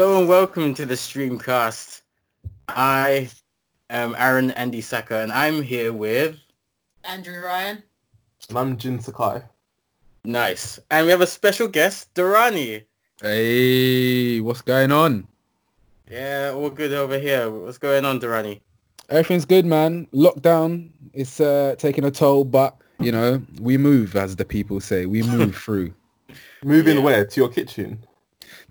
Hello and welcome to the Streamcast. I am Aaron Andy Saka and I'm here with Andrew Ryan. And I'm Jin Sakai. Nice. And we have a special guest, Durrani. Hey, what's going on? Yeah, all good over here. What's going on, Durrani? Everything's good, man. Lockdown is uh, taking a toll, but you know we move, as the people say. We move through Moving Yeah. where? To your kitchen?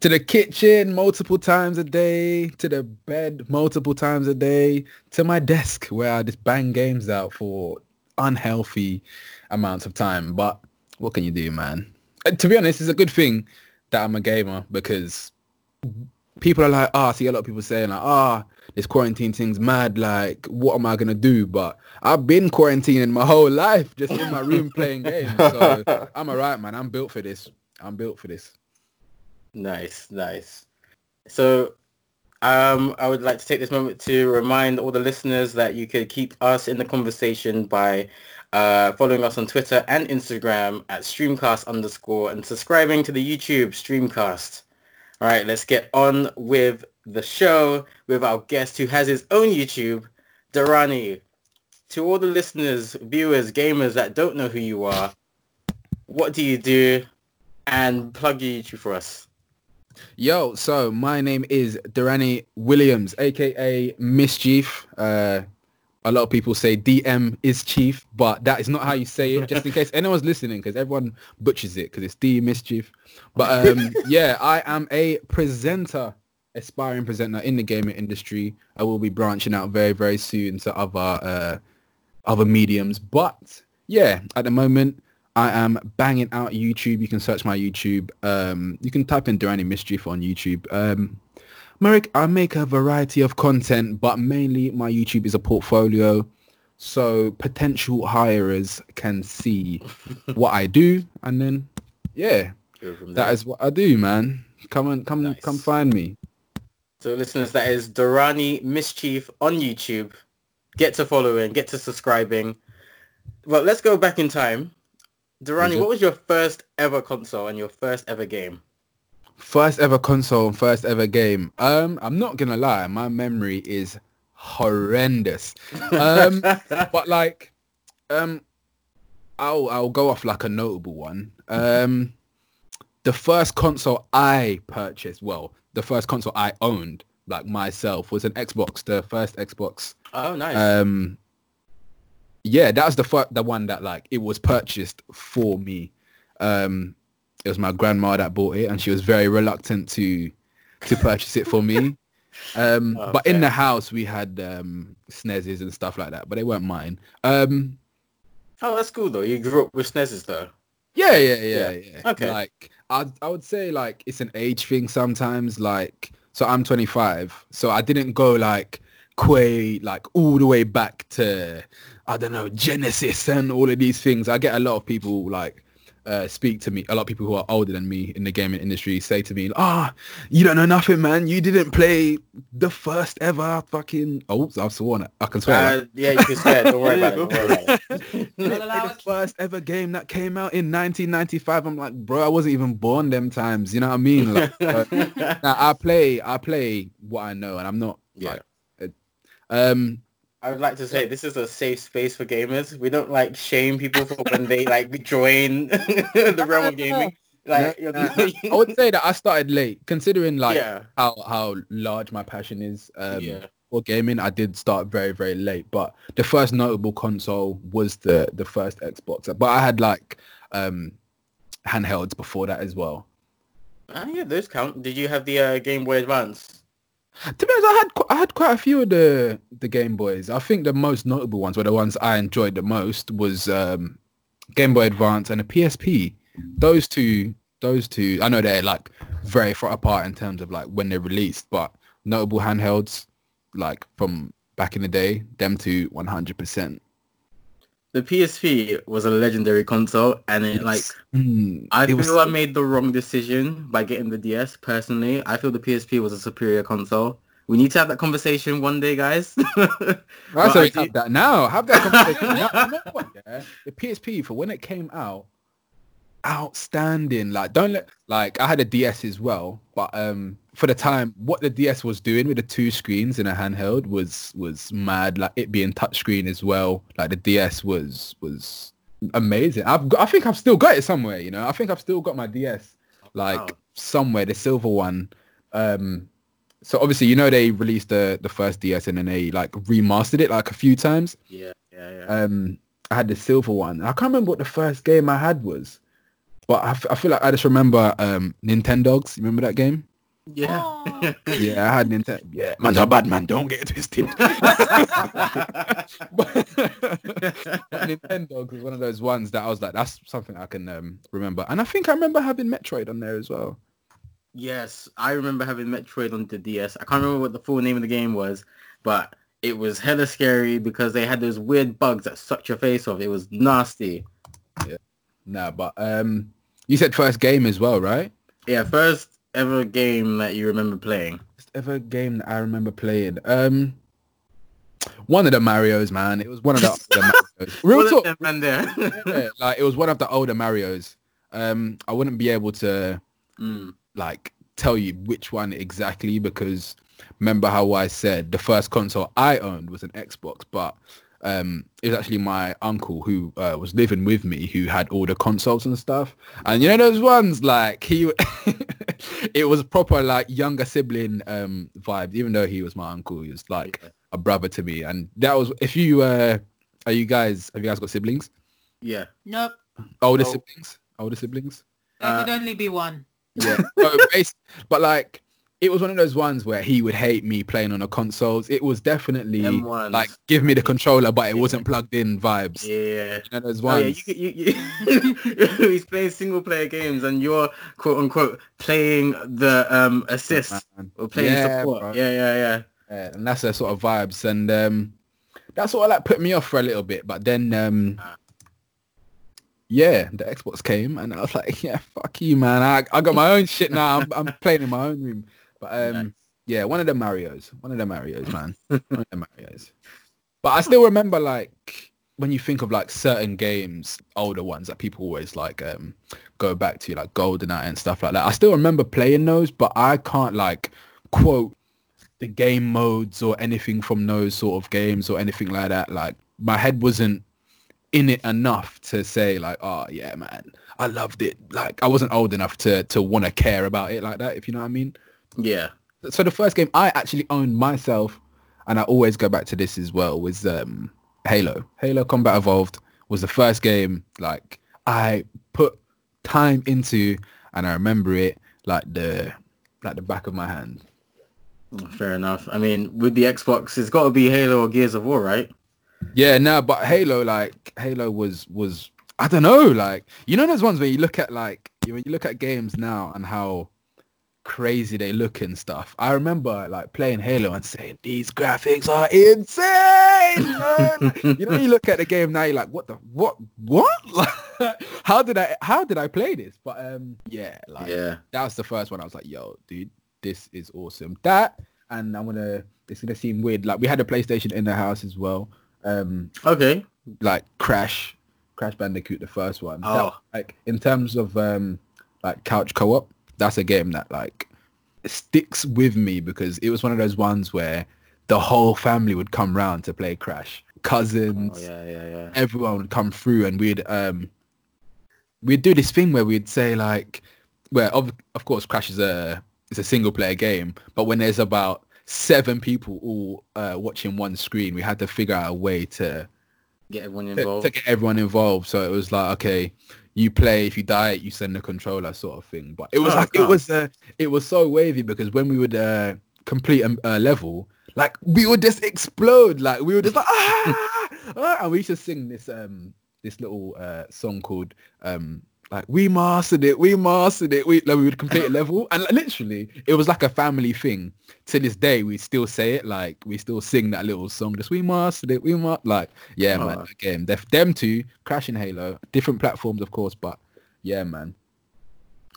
To the kitchen multiple times a day, to the bed multiple times a day, to my desk where I just bang games out for unhealthy amounts of time. But what can you do, man? Uh, to be honest, it's a good thing that I'm a gamer because people are like, ah, I see a lot of people saying like, ah, this quarantine thing's mad. Like, what am I gonna do? But I've been quarantining my whole life, just in my room playing games. So I'm alright, man. I'm built for this. I'm built for this. Nice, nice. So um, I would like to take this moment to remind all the listeners that you could keep us in the conversation by uh, following us on Twitter and Instagram at streamcast underscore and subscribing to the YouTube streamcast. All right, let's get on with the show with our guest who has his own YouTube, Durrani. To all the listeners, viewers, gamers that don't know who you are, what do you do? And plug your YouTube for us. Yo, so my name is Durrani Williams, aka Mischief. Uh, a lot of people say DM is chief, but that is not how you say it. Just in case anyone's listening, because everyone butchers it, because it's D Mischief. But um, yeah, I am a presenter, aspiring presenter in the gaming industry. I will be branching out very, very soon to other uh, other mediums. But yeah, at the moment, I am banging out YouTube. You can search my YouTube. Um, you can type in Durrani Mischief on YouTube. Um, Merrick, I make a variety of content, but mainly my YouTube is a portfolio. So potential hirers can see what I do. And then, yeah, that is what I do, man. Come and come, Nice. come find me. So listeners, that is Durrani Mischief on YouTube. Get to following, get to subscribing. Well, let's go back in time. Durrani, what was your first ever console and your first ever game? First ever console and first ever game. Um, I'm not gonna lie, my memory is horrendous. Um, but like, um, I'll I'll go off like a notable one. Um, the first console I purchased, well, the first console I owned, like myself, was an Xbox. The first Xbox. oh, nice. Um, yeah, that was the fir- the one that like it was purchased for me. Um, it was my grandma that bought it, and she was very reluctant to to purchase it for me. Um, but in the house we had um, SNESes and stuff like that, but they weren't mine. Um, oh, that's cool though. You grew up with SNESes though. yeah, yeah, yeah, Yeah. yeah. Okay. Like I, I would say like it's an age thing sometimes. Like so, I'm 25, so I didn't go like quay like all the way back to I don't know Genesis and all of these things. I get a lot of people like uh, speak to me. A lot of people who are older than me in the gaming industry say to me, "Ah, you don't know nothing, man. You didn't play the first ever fucking." Oh, I've sworn it. I can swear. Uh, yeah, you can swear. Don't worry about it. Don't worry about it. Didn't Not play allowed. the first ever game that came out in 1995. I'm like, bro, I wasn't even born them times. You know what I mean? Like, uh, now, I play, I play what I know, and I'm not. Yeah. Like, uh, um. I would like to say this is a safe space for gamers. We don't like shame people for when they like join the realm of gaming. Like, no, no, no. I would say that I started late, considering like yeah, how how large my passion is. Um, yeah. For gaming, I did start very very late, but the first notable console was the the first Xbox. But I had like um handhelds before that as well. Ah, yeah, those count. Did you have the uh, Game Boy Advance? To be honest, I had I had quite a few of the the Game Boys. I think the most notable ones were the ones I enjoyed the most was um, Game Boy Advance and a PSP. Those two, those two. I know they're like very far apart in terms of like when they're released, but notable handhelds like from back in the day, them two, one hundred percent. The PSP was a legendary console, and it like Hmm, I it feel was- I made the wrong decision by getting the DS. Personally, I feel the PSP was a superior console. We need to have that conversation one day, guys. I say I do- have that now. Have that conversation now. You know what, yeah? The PSP for when it came out, outstanding. Like don't let like I had a DS as well, but um for the time what the DS was doing with the two screens in a handheld was was mad. Like it being touchscreen as well. Like the DS was was amazing. I've got, I think I've still got it somewhere, you know. I think I've still got my DS like Wow. somewhere, the silver one. Um so obviously you know they released the the first DS and then they like remastered it like a few times. Yeah, yeah, yeah. Um I had the silver one. I can't remember what the first game I had was. But I, f- I feel like I just remember um Nintendogs. You remember that game? yeah. Oh. Yeah, I had Nintendo. Yeah, man's a bad man. Don't get it twisted. but Nintendogs was one of those ones that I was like, that's something I can um, remember. And I think I remember having Metroid on there as well. yes, I remember having Metroid on the DS. I can't remember what the full name of the game was, but it was hella scary because they had those weird bugs that sucked your face off. It was nasty. Yeah. Nah, but um, you said first game as well, right? Yeah, first ever game that you remember playing. First ever game that I remember playing. Um, one of the Mario's, man. It was one of the older Mario's. Real talk. there. yeah, like it was one of the older Mario's. Um, I wouldn't be able to Mm. like tell you which one exactly because remember how I said the first console I owned was an Xbox, but um, it was actually my uncle who uh, was living with me who had all the consoles and stuff. And you know those ones like he, it was proper like younger sibling um, vibes. Even though he was my uncle, he was like Yeah. a brother to me. And that was if you uh, are you guys have you guys got siblings? Yeah. Nope. Older Oh. siblings? Older siblings? There Uh, could only be one. Yeah. so but like it was one of those ones where he would hate me playing on the consoles. It was definitely M1s. like give me the controller, but it wasn't plugged in vibes. Yeah. You know those Oh, yeah, you, you, you, he's playing single player games and you're quote unquote playing the um assist Man. or playing Yeah, support. bro. Yeah, yeah, yeah. Yeah, and that's the sort of vibes, and um, that's sort of like put me off for a little bit. But then, um, Ah. yeah, the Xbox came, and I was like, yeah, fuck you, man. I, I got my own shit now. I'm, I'm playing in my own room. But um, Nice. yeah, one of the Mario's, one of the Mario's, man, one of the Mario's. But I still remember like when you think of like certain games, older ones that people always like um go back to, like GoldenEye and stuff like that. I still remember playing those, but I can't like quote the game modes or anything from those sort of games or anything like that. Like my head wasn't in it enough to say like, oh yeah, man, I loved it. Like I wasn't old enough to to want to care about it like that, if you know what I mean. Yeah. So the first game I actually owned myself, and I always go back to this as well, was um, Halo. Halo Combat Evolved was the first game like I put time into, and I remember it like the like the back of my hand. Fair enough. I mean, with the Xbox, it's got to be Halo or Gears of War, right? Yeah, no, but Halo, like Halo was was I don't know, like you know those ones where you look at like you- when you look at games now and how crazy they look and stuff. I remember like playing Halo and saying these graphics are insane. you know, you look at the game now, you're like, what the what what? How did I how did I play this? But um, yeah, like yeah. that was the first one. I was like, yo, dude, this is awesome. That and I'm gonna it's gonna seem weird. Like we had a PlayStation in the house as well. Um, Okay. like Crash, Crash Bandicoot, the first one. That- Oh. like in terms of um, like couch co-op, that's a game that like sticks with me because it was one of those ones where the whole family would come round to play Crash. Cousins, Oh, yeah, yeah, yeah. everyone would come through and we'd um we'd do this thing where we'd say like where of, of course crash is a it's a single player game but when there's about seven people all uh, watching one screen we had to figure out a way to, Get everyone to to get everyone involved so it was like okay you play if you die you send the controller sort of thing. But it was Oh, like it was uh, it was so wavy because when we would uh, complete a, a level like we would just explode. Like we would just like ah, ah, and we used to sing this um this little uh song called um like we mastered it we mastered it we like we would complete a level and like, literally it was like a family thing to this day we still say it like we still sing that little song just we mastered it we ma-. like yeah man Oh. that game Def- them two crash and halo different platforms of course but yeah man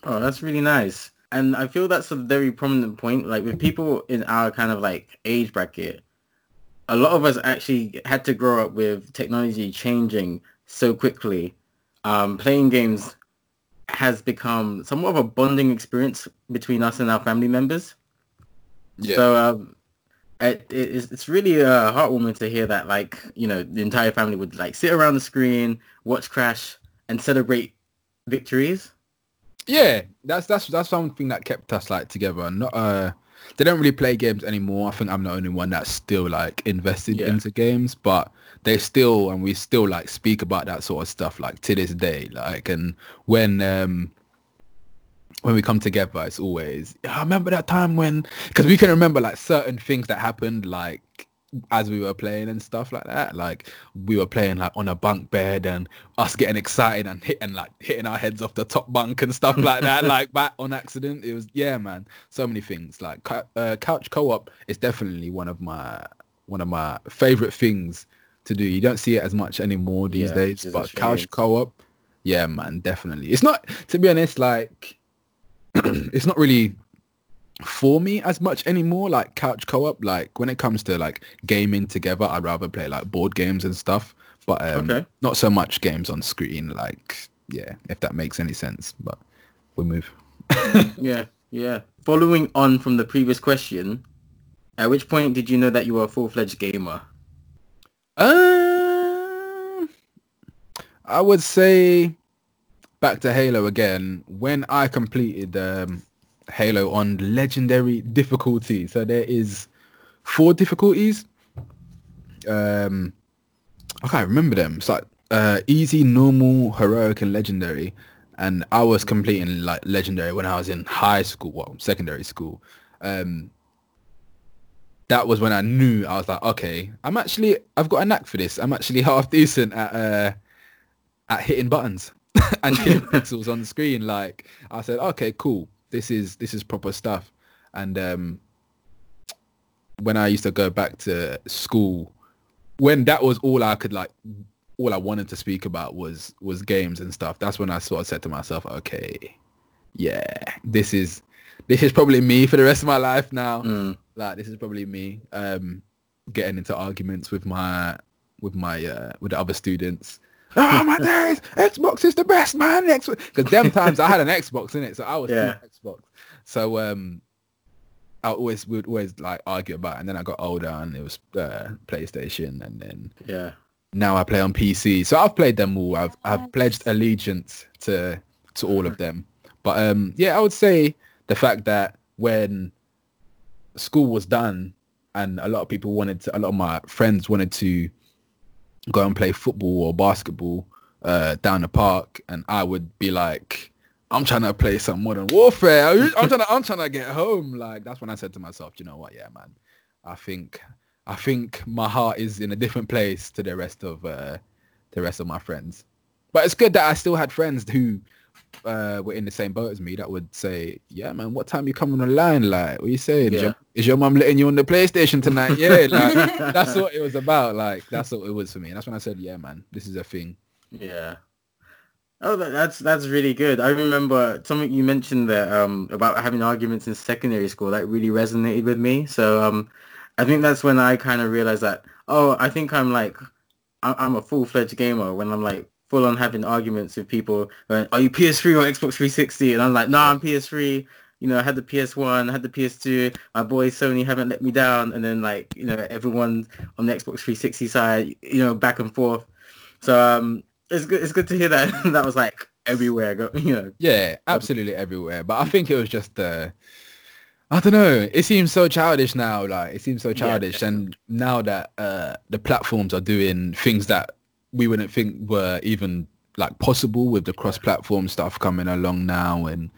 Oh, that's really nice. And I feel that's a very prominent point. Like with people in our kind of like age bracket, a lot of us actually had to grow up with technology changing so quickly. Um, playing games has become somewhat of a bonding experience between us and our family members. Yeah. So um, it, it's, it's really uh, heartwarming to hear that like you know the entire family would like sit around the screen, watch Crash, and celebrate victories. Yeah, that's that's that's something that kept us like together. Not uh, they don't really play games anymore. I think I'm the only one that's still like invested Yeah. into games, but they still and we still like speak about that sort of stuff like to this day. Like and when um when we come together, it's always I remember that time when because we can remember like certain things that happened like as we were playing and stuff like that. Like we were playing like on a bunk bed and us getting excited and hitting like hitting our heads off the top bunk and stuff like that, like back on accident. It was yeah, man. So many things. Like uh, couch co-op is definitely one of my one of my favorite things to do. You don't see it as much anymore these Yeah, days, which is a but couch co-op, yeah, man, definitely. It's not to be honest, like it's not really for me as much anymore like couch co-op like when it comes to like gaming together i'd rather play like board games and stuff but um, Okay. not so much games on screen like yeah if that makes any sense but we move Yeah, yeah. Following on from the previous question, at which point did you know that you were a full-fledged gamer? um i would say back to halo again when i completed um halo on legendary difficulty so there is four difficulties um I can't remember them. It's like uh, easy, normal, heroic, and legendary. And I was completing like legendary when I was in high school, well, secondary school. Um, that was when I knew I was like, okay, I'm actually, I've got a knack for this. I'm actually half decent at uh, at hitting buttons and hitting pixels on the screen. Like I said, okay, cool. This is this is proper stuff. And um, when I used to go back to school when that was all I could like all I wanted to speak about was was games and stuff. That's when I sort of said to myself, okay, yeah, this is this is probably me for the rest of my life now. Mm. Like this is probably me um getting into arguments with my with my uh with the other students. Oh my days, Xbox is the best man. Xbox Because them times I had an Xbox in it, so I was Yeah. Xbox. So um I always would always like argue about it. and then I got older and it was uh, PlayStation and then Yeah. now I play on PC. So I've played them all. I've I've pledged allegiance to to all of them. But um yeah, I would say the fact that when school was done and a lot of people wanted to a lot of my friends wanted to go and play football or basketball uh down the park and I would be like I'm trying to play some modern warfare. I'm trying to I'm trying to get home. Like that's when I said to myself, you know what, yeah man. I think I think my heart is in a different place to the rest of uh, the rest of my friends. But it's good that I still had friends who uh, were in the same boat as me that would say, "Yeah, man, what time you coming online? Like, what you saying? Is, Yeah. your, is your mum letting you on the PlayStation tonight? Yeah, like, that's what it was about. Like, that's what it was for me. And that's when I said, "Yeah, man, this is a thing." Yeah. Oh, that's that's really good. I remember something you mentioned there um, about having arguments in secondary school. That really resonated with me. So um, I think that's when I kind of realized that. Oh, I think I'm like, I'm a full fledged gamer when I'm like full on having arguments with people. Going, Are you PS3 or Xbox 360? And I'm like, No, I'm PS3. You know, I had the PS1, I had the PS2. My boys Sony haven't let me down. And then like, you know, everyone on the Xbox 360 side, you know, back and forth. So um, it's good. It's good to hear that that was like everywhere. Go, you know. Yeah, absolutely everywhere. But I think it was just uh I don't know. It seems so childish now. Like it seems so childish, and now that uh, the platforms are doing things that we wouldn't think were even like possible with the cross-platform stuff coming along now, and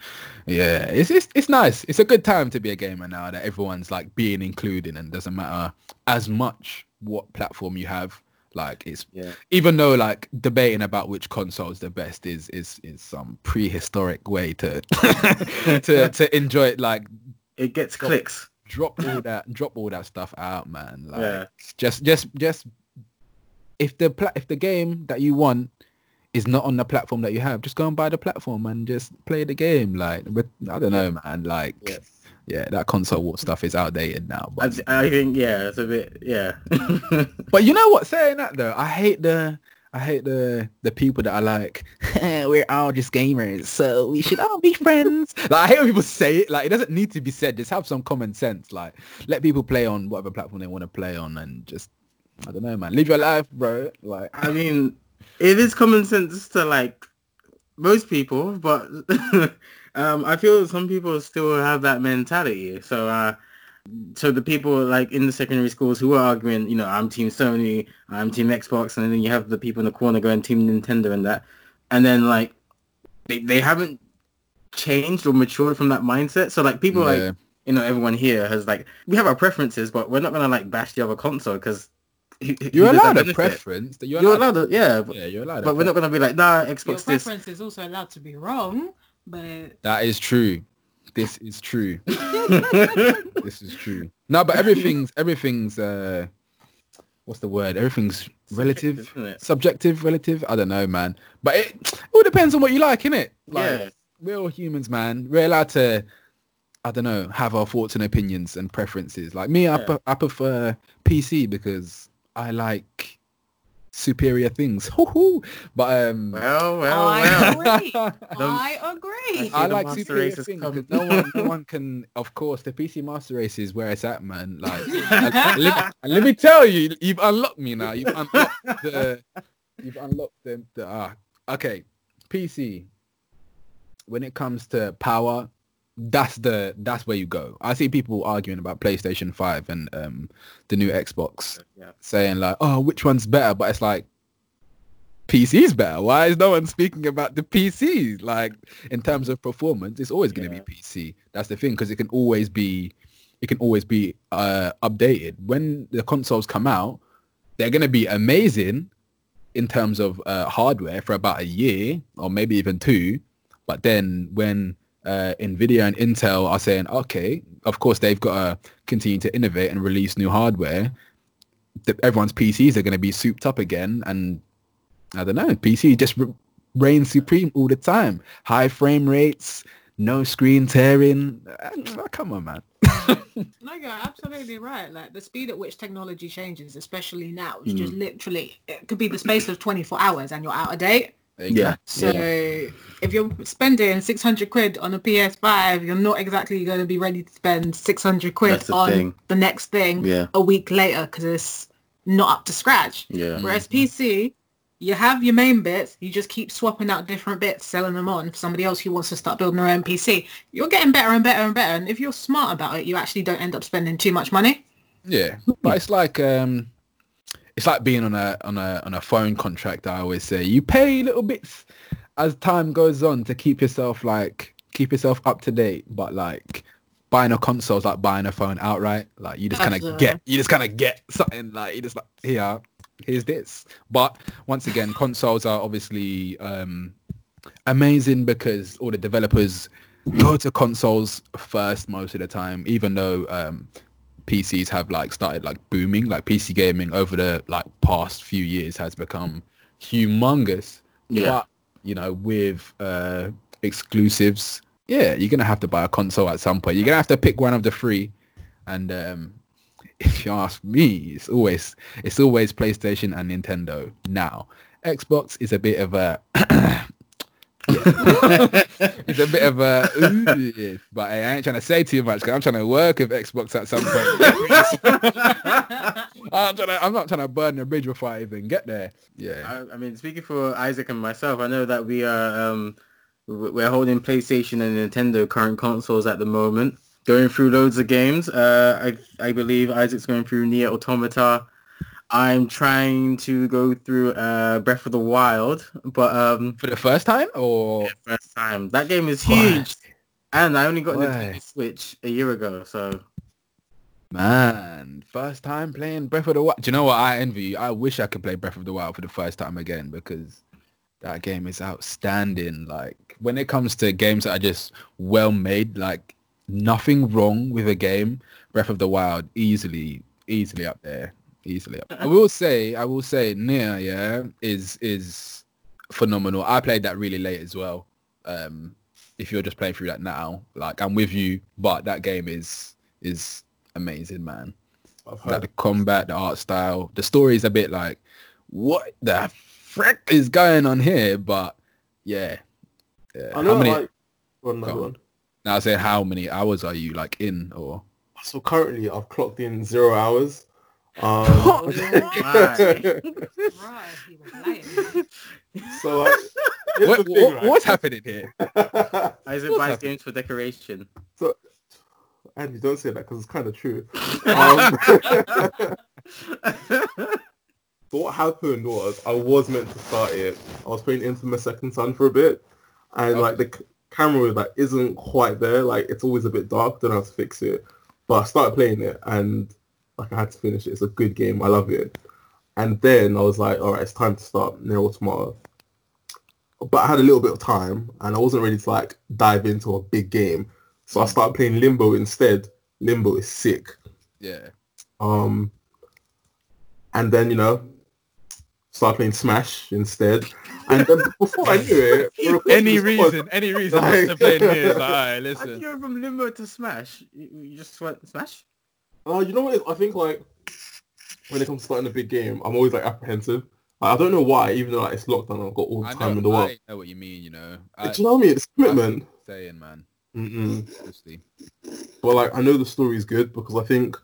yeah, it's it's it's nice. It's a good time to be a gamer now that everyone's like being included, and doesn't matter as much what platform you have. Like it's Yeah. even though like debating about which console is the best is is is some prehistoric way to to to enjoy it like It gets clicks. drop all that drop all that stuff out man like Yeah. just just just if the pla- if the game that you want is not on the platform that you have just go and buy the platform and just play the game like but i don't know man like Yeah. yeah that console war stuff is outdated now I, but I think yeah, it's a bit yeah. But you know what? Saying that though, I hate the I hate the the people that are like, we're all just gamers, so we should all be friends. like I hate when people say it. Like it doesn't need to be said. Just have some common sense. Like let people play on whatever platform they want to play on, and just I don't know, man. Live your life, bro. Like I mean, it is common sense to like most people, but um, I feel some people still have that mentality. So, uh, so the people like in the secondary schools who are arguing, you know, I'm Team Sony, I'm Team Xbox, and then you have the people in the corner going Team Nintendo and that, and then like they they haven't changed or matured from that mindset. So like people Yeah. like you know everyone here has like we have our preferences, but we're not gonna like bash the other console because you're allowed a preference. You're, You're allowed. allowed to, yeah, but, yeah, you're allowed. a but we're not gonna be like nah Your Xbox this. preference is also allowed to be wrong, but That is true. This is true. this is true. No, but everything's everything's uh what's the word? Everything's relative, Isn't subjective, relative. I don't know, man. But it, it all depends on what you like, innit? Like Yeah. we're all humans, man. We're allowed to I don't know, have our thoughts and opinions and preferences. Like me, I, Yeah. pre- I prefer PC because I like superior things. Hoo-hoo. But um Well, well, I well. agree. I agree. see I like Master superior Race has things come. because no one, no one can. Of course, the PC Master Race is where it's at, man. Like, and, and let, and let me tell you, you've unlocked me now. You've unlocked the, you've unlocked the. the ah, okay, PC. When it comes to power, that's the that's where you go. I see people arguing about PlayStation Five and um the new Xbox, Yeah. saying like, oh, which one's better? But it's like. PC's better. Why is no one speaking about the PC? Like in terms of performance, it's always going to Yeah. be PC. That's the thing because it can always be, it can always be uh, updated. When the consoles come out, they're going to be amazing in terms of uh, hardware for about a year or maybe even two. But then when uh, Nvidia and Intel are saying, okay, of course they've got to continue to innovate and release new hardware. The, everyone's PCs are going to be souped up again, and I don't know, PC just re- reigns supreme all the time. High frame rates, no screen tearing. Uh, come on, man. No, you're absolutely right. Like the speed at which technology changes, especially now, is just literally it could be the space of 24 hours and you're out of date. Yeah. So if you're spending 600 quid on a PS5, you're not exactly going to be ready to spend 600 quid the on thing. the next thing Yeah. a week later because it's not up to scratch. Yeah. Whereas PC, you have your main bits, you just keep swapping out different bits, selling them on for somebody else who wants to start building their own PC. You're getting better and better and better. And if you're smart about it, you actually don't end up spending too much money. Yeah, but it's like um, it's like being on a on a on a phone contract. I always say you pay little bits as time goes on to keep yourself like keep yourself up to date. But like buying a console is like buying a phone outright. Like you just kind of get you just kind of get something like you just like here here's this. But once again, consoles are obviously um, amazing because all the developers go to consoles first most of the time, even though um, PCs have like started like booming. Like PC gaming over the like past few years has become humongous. Yeah. But you know, with uh, exclusives, yeah, you're gonna have to buy a console at some point. You're gonna have to pick one of the three, and um, if you ask me, it's always it's always PlayStation and Nintendo. Now, Xbox is a bit of a it's a bit of a ooh, but I ain't trying to say too much because I'm trying to work with Xbox at some point. I'm, trying to, I'm not trying to burn the bridge before I even get there. Yeah. I, I mean, speaking for Isaac and myself, I know that we are um, we're holding PlayStation and Nintendo current consoles at the moment, going through loads of games. Uh, I I believe Isaac's going through Nier Automata. I'm trying to go through uh, Breath of the Wild, but um, For the first time or first time that game is huge, and I only got the Why? Switch a year ago, so Man, first time playing Breath of the Wild. Do you know what? I envy you. I wish I could play Breath of the Wild for the first time again because that game is outstanding. Like when it comes to games that are just well made, like nothing wrong with a game, Breath of the Wild easily, easily up there, easily. I will say, I will say, Nier, yeah, is is phenomenal. I played that really late as well. Um, if you're just playing through that now, like I'm with you, but that game is is amazing, man. I've Like the combat, the art style, the story is a bit like, what the frick is going on here? But yeah, yeah. I know, how many? like, one, on. now I say how many hours are you like in or? So currently, I've clocked in zero hours. Um, my. Right, he so like, What, thing, what- right? what's happening here? Isaac What's buys happening? games for decoration. So Andy, don't say that because it's kind of true. Um, So what happened was I was meant to start it. I was playing Infamous Second Son for a bit, and like the c- camera like isn't quite there. Like it's always a bit dark. Don't have to fix it. But I started playing it, and like I had to finish it. It's a good game. I love it. And then I was like, all right, it's time to start Nier Automata. But I had a little bit of time, and I wasn't ready to like dive into a big game. So I started playing Limbo instead. Limbo is sick. Yeah. Um, and then you know, start playing Smash instead. And then before I knew it, we were recording Any this pod- reason, any reason not to play here. Like, all right, listen. you go from Limbo to Smash? You, you just went Smash? Uh, you know what? I think like when it comes to starting a big game, I'm always like apprehensive. Like, I don't know why, even though like, it's lockdown, I've got all the I time know, in the world. I know what you mean. You know, I, Do you know what I mean? It's commitment. saying, man. Mm-mm. Honestly. But like, I know the story is good because I think,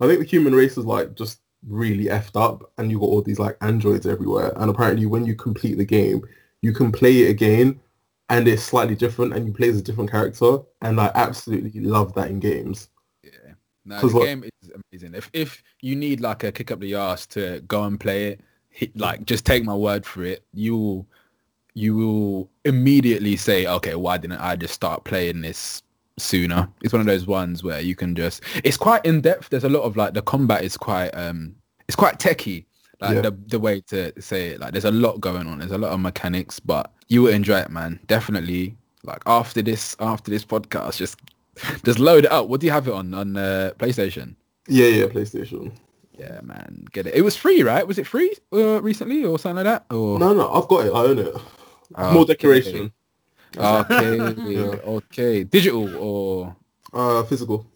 I think the human race is like just really effed up, and you got all these like androids everywhere. And apparently, when you complete the game, you can play it again, and it's slightly different, and you play as a different character. And I absolutely love that in games. No, the what- game is amazing. If if you need like a kick up the ass to go and play it, hit, like just take my word for it. You will you will immediately say, okay, why didn't I just start playing this sooner? It's one of those ones where you can just. It's quite in depth. There's a lot of like the combat is quite um it's quite techy. Like Yeah. the the way to say it. Like there's a lot going on. There's a lot of mechanics, but you will enjoy it, man. Definitely. Like after this after this podcast, just just load it up. What do you have it on on uh, PlayStation? Yeah, yeah, PlayStation. Yeah, man, get it. It was free, right? Was it free uh, recently or something like that? Or No, no, I've got it. I own it. Oh, More decoration. okay, Yeah. okay, digital or Uh, physical.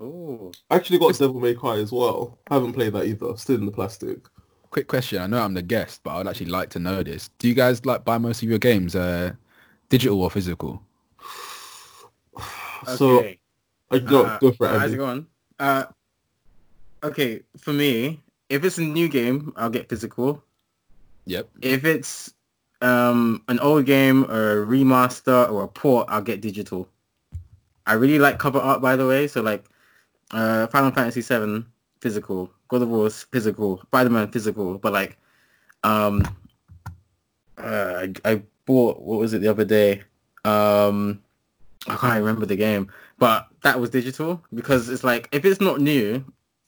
Oh, I actually got Devil May Cry as well. I haven't played that either. Still in the plastic. quick question. I know I'm the guest, but I would actually like to know this. Do you guys like buy most of your games uh, digital or physical? So. I go, Uh, go for it. How's it going? Uh, okay, for me, if it's a new game, I'll get physical. Yep. If it's um, an old game or a remaster or a port, I'll get digital. I really like cover art, by the way. So like uh, Final Fantasy VII, physical. God of War, physical. Spider-Man, physical. But like, um, uh, I, I bought what was it the other day? Um, I can't remember the game, but that was digital because it's like if it's not new,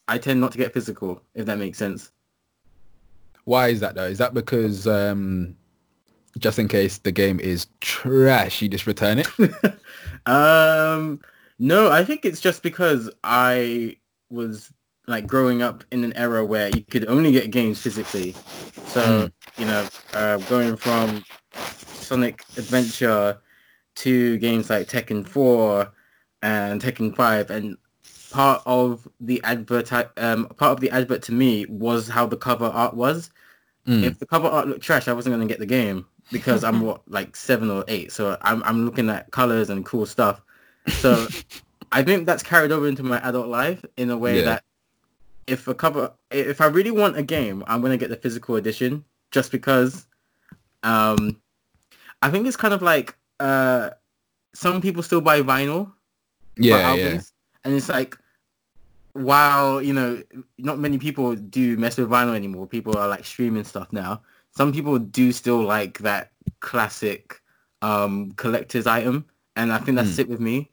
I tend not to get physical. If that makes sense. Why is that though? Is that because um, just in case the game is trash, you just return it? um, no, I think it's just because I was like growing up in an era where you could only get games physically. So, you know, uh, going from Sonic Adventure to games like Tekken 4 and Tekken 5 and part of the advert um, part of the advert to me was how the cover art was. Mm. If the cover art looked trash, I wasn't going to get the game because I'm what like seven or eight. So I'm I'm looking at colors and cool stuff. So I think that's carried over into my adult life in a way Yeah. that if a cover if I really want a game, I'm going to get the physical edition just because um I think it's kind of like uh some people still buy vinyl for yeah, yeah. And it's like, while, you know, not many people do mess with vinyl anymore. People are like streaming stuff now. Some people do still like that classic um, collector's item. And I think that's Hmm. it with me.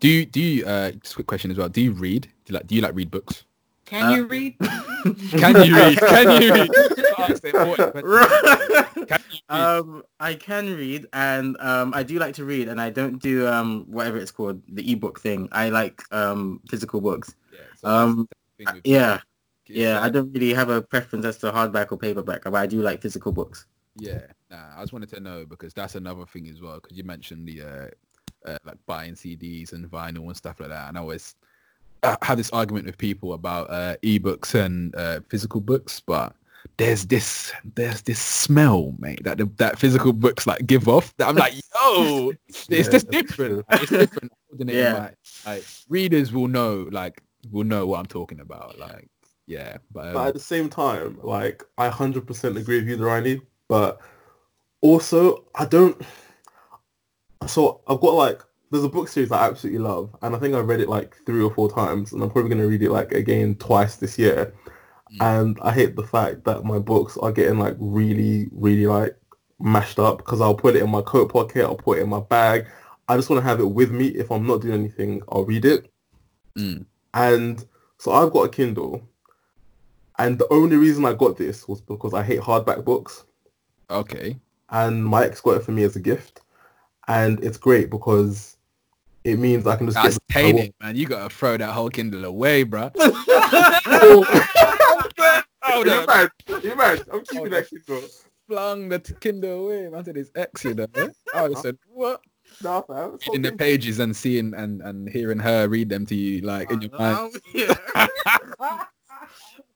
Do you do you uh just a quick question as well? Do you read? Do you like do you like read books? Can Uh, you read? Can you read? Can you read? Ask the important question. Can you read? Um, I can read and um, I do like to read and I don't do um, whatever it's called, the ebook thing. I like um, physical books. Yeah, Um, thing with Yeah, yeah. I don't really have a preference as to hardback or paperback, but I do like physical books. Yeah, nah, I just wanted to know because that's another thing as well. Because you mentioned the uh, uh, like buying CDs and vinyl and stuff like that, and I always uh, have this argument with people about uh, ebooks and uh, physical books. But there's this there's this smell, mate, that the, that physical books like give off. That I'm like, yo, it's Yeah, just different. It's different. Yeah. Like, like readers will know, like will know what I'm talking about. Like, yeah, but, But um, at the same time, like I 100% agree with you, Durrani. But also, I don't. So I've got like there's a book series I absolutely love, and I think I've read it like three or four times, and I'm probably gonna read it like again twice this year. And I hate the fact that my books are getting like really, really like mashed up because I'll put it in my coat pocket, I'll put it in my bag. I just want to have it with me. If I'm not doing anything, I'll read it. Mm. And so I've got a Kindle, and the only reason I got this was because I hate hardback books, okay. and my ex got it for me as a gift, and it's great because it means I can just That's get. the- I want- tainted, man. You gotta throw that whole Kindle away, bro. Hold you up. mad? You mad? I'm keeping Hold that Kindle. Flung the Kindle away, man. To his ex, you know. I would have said, what? Nah, fam. In the pages and seeing and, and hearing her read them to you, like in your mind.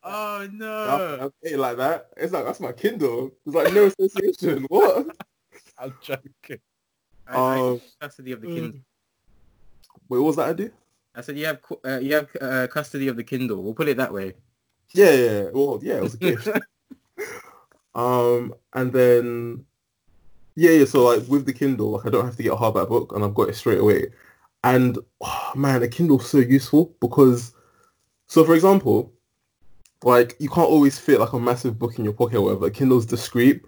oh no. fam, it ain't like that. It's like that's my Kindle. It's like no association. what? I'm joking. I, I Um, have custody of the Kindle. Wait, what was that I do? I said you have cu- uh, you have uh, custody of the Kindle. We'll put it that way. Yeah, yeah. Well, yeah, it was a gift. um, and then yeah, yeah. So like with the Kindle, like I don't have to get a hardback book, and I've got it straight away. And oh, man, the Kindle's so useful because, so for example, like you can't always fit like a massive book in your pocket or whatever. Kindle's discreet.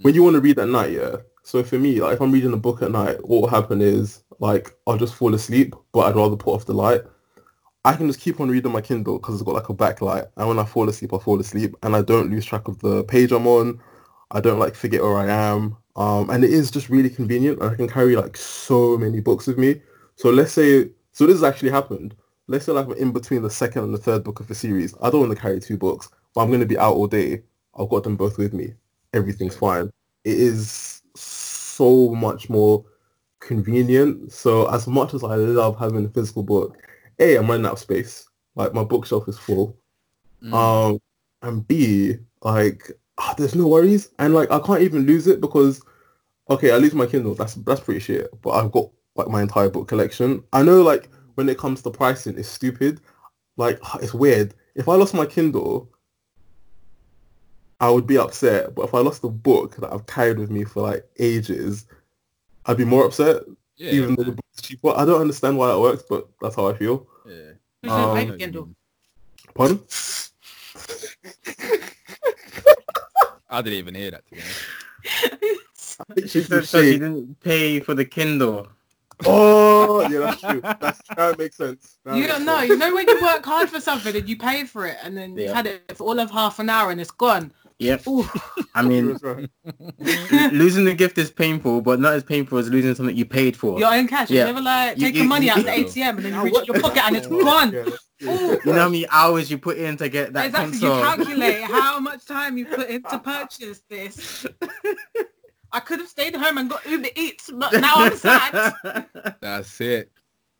When you want to read at night, yeah. So for me, like if I'm reading a book at night, what will happen is like I'll just fall asleep, but I'd rather put off the light. I can just keep on reading my Kindle because it's got like a backlight. And when I fall asleep, I fall asleep and I don't lose track of the page I'm on. I don't like forget where I am. Um, and it is just really convenient. I can carry like so many books with me. So let's say, so this has actually happened. Let's say like I'm in between the second and the third book of the series. I don't want to carry two books, but I'm going to be out all day. I've got them both with me. Everything's fine. It is so much more convenient. So as much as I love having a physical book, A, I'm running out of space. Like my bookshelf is full. Mm. Um, and B, like ah, there's no worries, and like I can't even lose it because, okay, I lose my Kindle. That's that's pretty shit. But I've got like my entire book collection. I know like when it comes to pricing, it's stupid. Like it's weird. If I lost my Kindle, I would be upset. But if I lost the book that I've carried with me for like ages, I'd be more upset. Yeah, even though the man. book's cheaper. I don't understand why that works, but that's how I feel. yeah. Um, I fake know what you Kindle? Pardon? I didn't even hear that. To be honest. She said so she didn't pay for the Kindle. Oh, yeah, that's true. That's, that makes sense. That You makes don't know. sense. You know when you work hard for something and you pay for it and then you've had it for all of half an hour and it's gone. Yep. Ooh. I mean, That's right. l- losing the gift is painful, but not as painful as losing something you paid for. Your own cash. Yeah. You never like You- take you- your money you- out the ATM and then you Now reach your pocket and it's gone. yeah, that's You know how many hours you put in to get that exactly. console? You calculate how much time you put in to purchase this. I could have stayed home and got Uber Eats, but now I'm sad. That's it.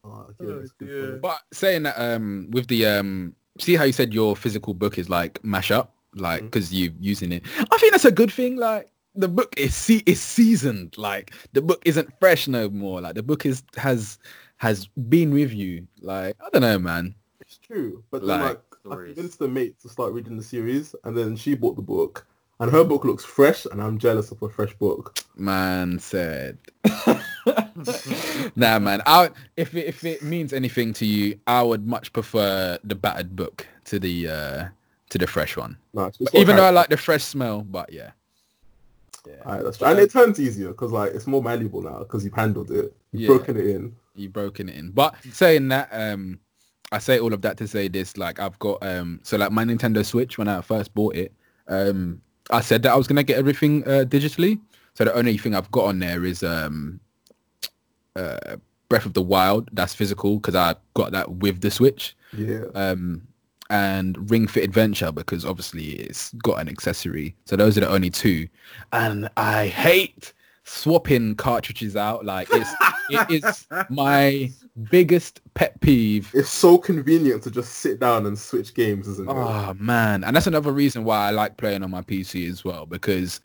Oh, Oh, that's good But saying that, um, with the um, see how you said your physical book is like mash up, like because you're using it. I think that's a good thing. Like the book is se- is seasoned. Like the book isn't fresh no more. Like the book is has has been with you. Like I don't know, man. It's true. But then, Like, like, I convinced the mate to start reading the series, and then she bought the book, and her book looks fresh, and I'm jealous of a fresh book. Man said. nah, man. I if it, if it means anything to you, I would much prefer the battered book to the uh to the fresh one. No, it's just But even got though I like the fresh smell, but yeah. Yeah. Alright, that's true. And it turns easier because like it's more malleable now because you've handled it, you've Yeah. broken it in. you broken it in. But saying that, um, I say all of that to say this. Like I've got um, so like my Nintendo Switch when I first bought it, um, I said that I was gonna get everything uh, digitally. So the only thing I've got on there is um, uh, Breath of the Wild. That's physical because I got that with the Switch. Yeah. Um, and Ring Fit Adventure because obviously it's got an accessory. So those are the only two. And I hate swapping cartridges out. Like it's it is my biggest pet peeve. It's so convenient to just sit down and switch games, isn't it? Oh man, and that's another reason why I like playing on my PC as well because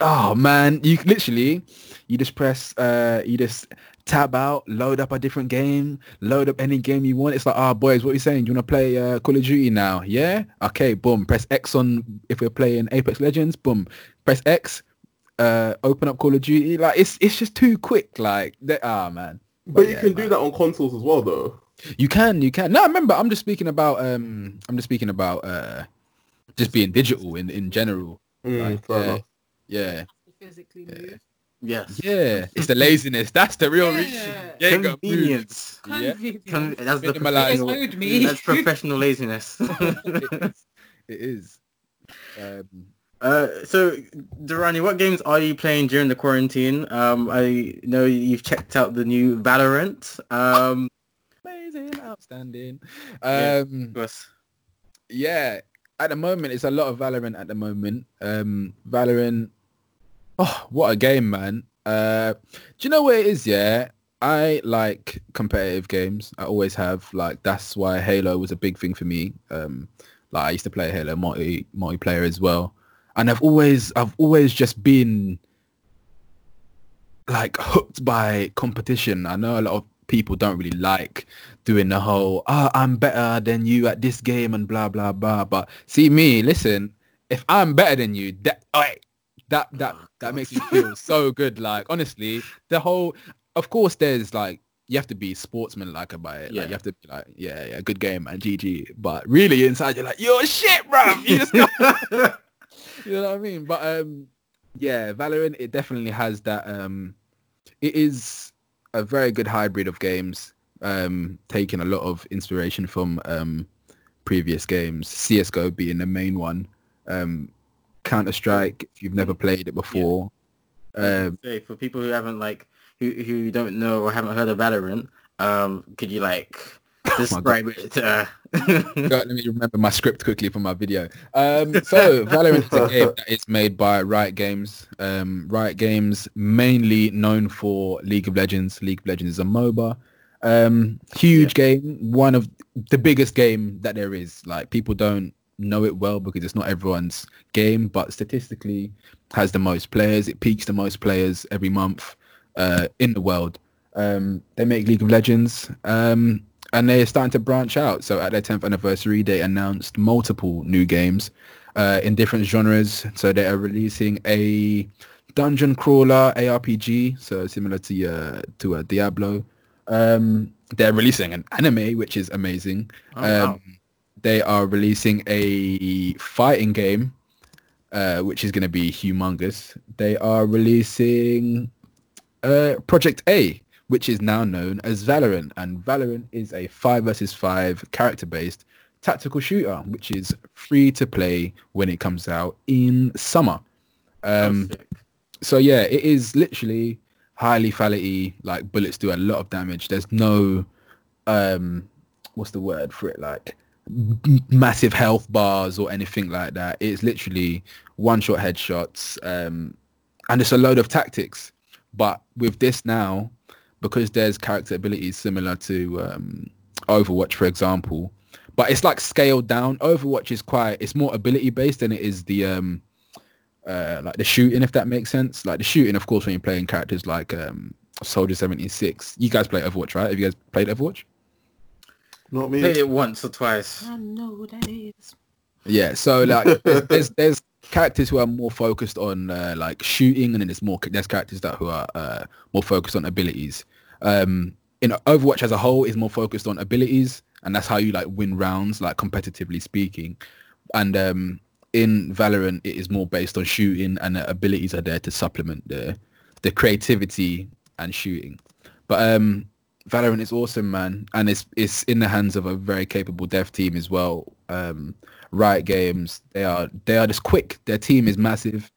oh man, you literally you just press uh you just tab out, load up a different game, load up any game you want. It's like, ah, oh, boys, what are you saying? You want to play uh, Call of Duty now? Yeah? Okay, boom. Press X on if we're playing Apex Legends. Boom. Press X. Uh, open up Call of Duty. Like it's it's just too quick. Like, ah, oh, man. But, but you yeah, can man. do that on consoles as well, though. You can, you can. No, remember, I'm just speaking about um, I'm just speaking about uh, just being digital in in general. Mm, like, yeah, yeah. Physically move. Yes. Yeah, it's the laziness. That's the real Yeah. reason. Yeah, Convenience. Yeah. Con- that's the Minimalize. professional, me. that's professional laziness. it is. Um, Uh, so, Durrani, what games are you playing during the quarantine? Um, I know you've checked out the new Valorant. Um, amazing, outstanding. Yeah. Um, of course. yeah, at the moment, it's a lot of Valorant at the moment. Um, Valorant, oh, what a game, man. Uh, do you know what it is? Yeah, I like competitive games. I always have. Like that's why Halo was a big thing for me. Um, like I used to play Halo multi multiplayer as well, and I've always I've always just been like hooked by competition. I know a lot of people don't really like doing the whole ah I'm better than you at this game and blah blah blah. But see me, listen, if I'm better than you, that alright, that that that makes me feel so good. Like honestly, the whole of course there's like you have to be sportsman like about it. Yeah. Like you have to be like, yeah, yeah, good game, man, GG. But really inside you're like, you're shit, bro. You just you know what I mean? But um yeah, Valorant it definitely has that um it is a very good hybrid of games, um, taking a lot of inspiration from um previous games, CSGO being the main one. Um Counter Strike, if you've never played it before. Um Say, for people who haven't like who who don't know or haven't heard of Valorant, um, could you like describe it? To, God, let me remember my script quickly for my video. Um, so Valorant is a game that is made by Riot Games. Um, Riot Games mainly known for League of Legends. League of Legends is a MOBA. Um, huge game, one of the biggest game that there is. Like people don't know it well because it's not everyone's game, but statistically has the most players. It peaks the most players every month uh, in the world. Um, they make League of Legends. Um, and they're starting to branch out. So at their 10th anniversary, they announced multiple new games uh, in different genres. So they are releasing a dungeon crawler ARPG, so similar to uh, to a Diablo. Um, they're releasing an anime, which is amazing. Oh, wow. They are releasing a fighting game, uh, which is going to be humongous. They are releasing uh, Project A, which is now known as Valorant. And Valorant is a 5 versus 5 character-based tactical shooter, which is free to play when it comes out in summer. Um, so yeah, it is literally high lethality, like bullets do a lot of damage. There's no, um, what's the word for it? Like massive health bars or anything like that. It's literally one-shot headshots. Um, and it's a load of tactics. But with this now, because there's character abilities similar to um, Overwatch, for example, but it's like scaled down. Overwatch is quite, it's more ability based than it is the um, uh, like the shooting, if that makes sense. Like the shooting, of course, when you're playing characters like um, Soldier 76. You guys play Overwatch, right? Have you guys played Overwatch? Not me. Played it once or twice. I know who that is. Yeah, so like there's, there's there's characters who are more focused on uh, like shooting, and then there's more there's characters that who are uh, more focused on abilities. Um, in Overwatch as a whole is more focused on abilities, and that's how you like win rounds, like competitively speaking. And um, in Valorant, it is more based on shooting, and the abilities are there to supplement the the creativity and shooting. But um, Valorant is awesome, man, and it's it's in the hands of a very capable dev team as well. Um, Riot Games, they are they are just quick. Their team is massive.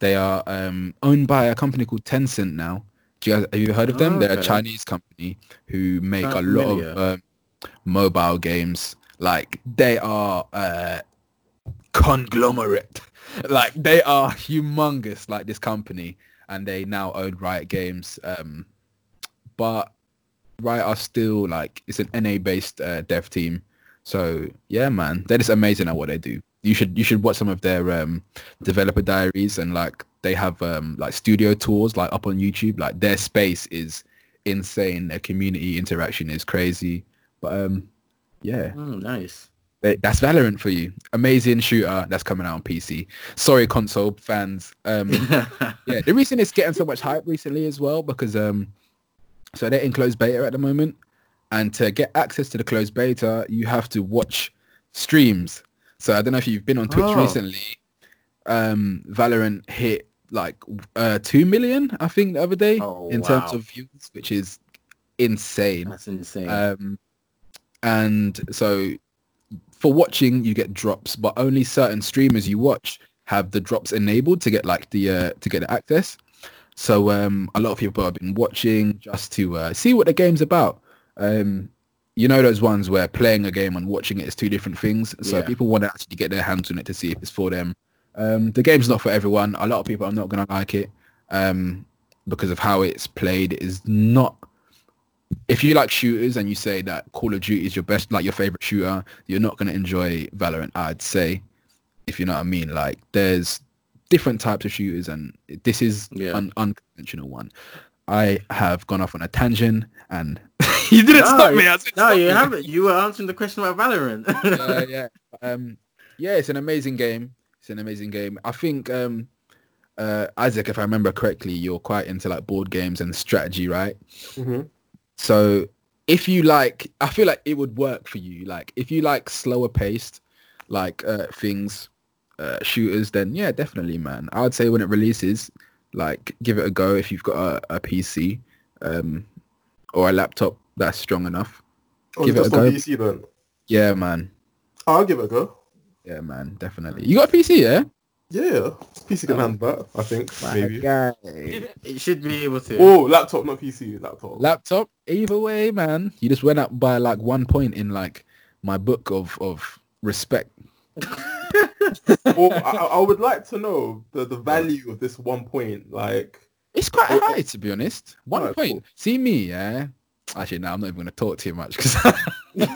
They are um, owned by a company called Tencent now. Do you guys have you heard of them? Oh, They're a. Chinese company who make a lot familiar. of um, mobile games. Like they are uh, conglomerate. Like they are humongous. Like this company, and they now own Riot Games. Um, but Riot are still like it's an NA based uh, dev team. So yeah, man, they're just amazing at what they do. You should you should watch some of their um, developer diaries and like they have um, like studio tours like up on YouTube. Like their space is insane. Their community interaction is crazy. But um, yeah, Oh, nice. they- that's Valorant for you. Amazing shooter that's coming out on PC. Sorry, console fans. Um, yeah, the reason it's getting so much hype recently as well because um, so they're in closed beta at the moment, and to get access to the closed beta, you have to watch streams. So I don't know if you've been on Twitch Oh. recently. Um, Valorant hit like uh, two million, I think, the other day Oh, in terms of views, which is insane. That's insane. Um, and so for watching, you get drops, but only certain streamers you watch have the drops enabled to get like the uh, to get the access. So um, a lot of people have been watching just to uh, see what the game's about. Um, you know those ones where playing a game and watching it is two different things. So Yeah. people want to actually get their hands on it to see if it's for them. Um, the game's not for everyone. A lot of people are not going to like it um, because of how it's played. It is not if you like shooters and you say that Call of Duty is your best, like your favorite shooter, you're not going to enjoy Valorant. I'd say, if you know what I mean. Like, there's different types of shooters, and this is Yeah. an unconventional one. I have gone off on a tangent, and you didn't No, stop me. I said no, you me. haven't. You were answering the question about Valorant. yeah, yeah. Um, yeah, it's an amazing game. It's an amazing game. I think um, uh, Isaac, if I remember correctly, you're quite into like board games and strategy, right? hmm So if you like, I feel like it would work for you. Like if you like slower paced, like uh, things, uh, shooters, then yeah, definitely, man. I would say when it releases, like give it a go if you've got a, a PC um, or a laptop that's strong enough. Oh, Give it a go. PC then. Yeah, man. I'll give it a go. Yeah, man. Definitely. You got a PC, yeah? Yeah, PC can handle that. I think maybe. guy. it should be able to. Oh, laptop, not PC. Laptop. Laptop. Either way, man. You just went up by like one point in like my book of of respect. Well, I, I would like to know the, the value of this one point. Like, It's quite high, to be honest. One Alright, point. cool. See me, yeah. Actually, no, I'm not even going to talk too much because,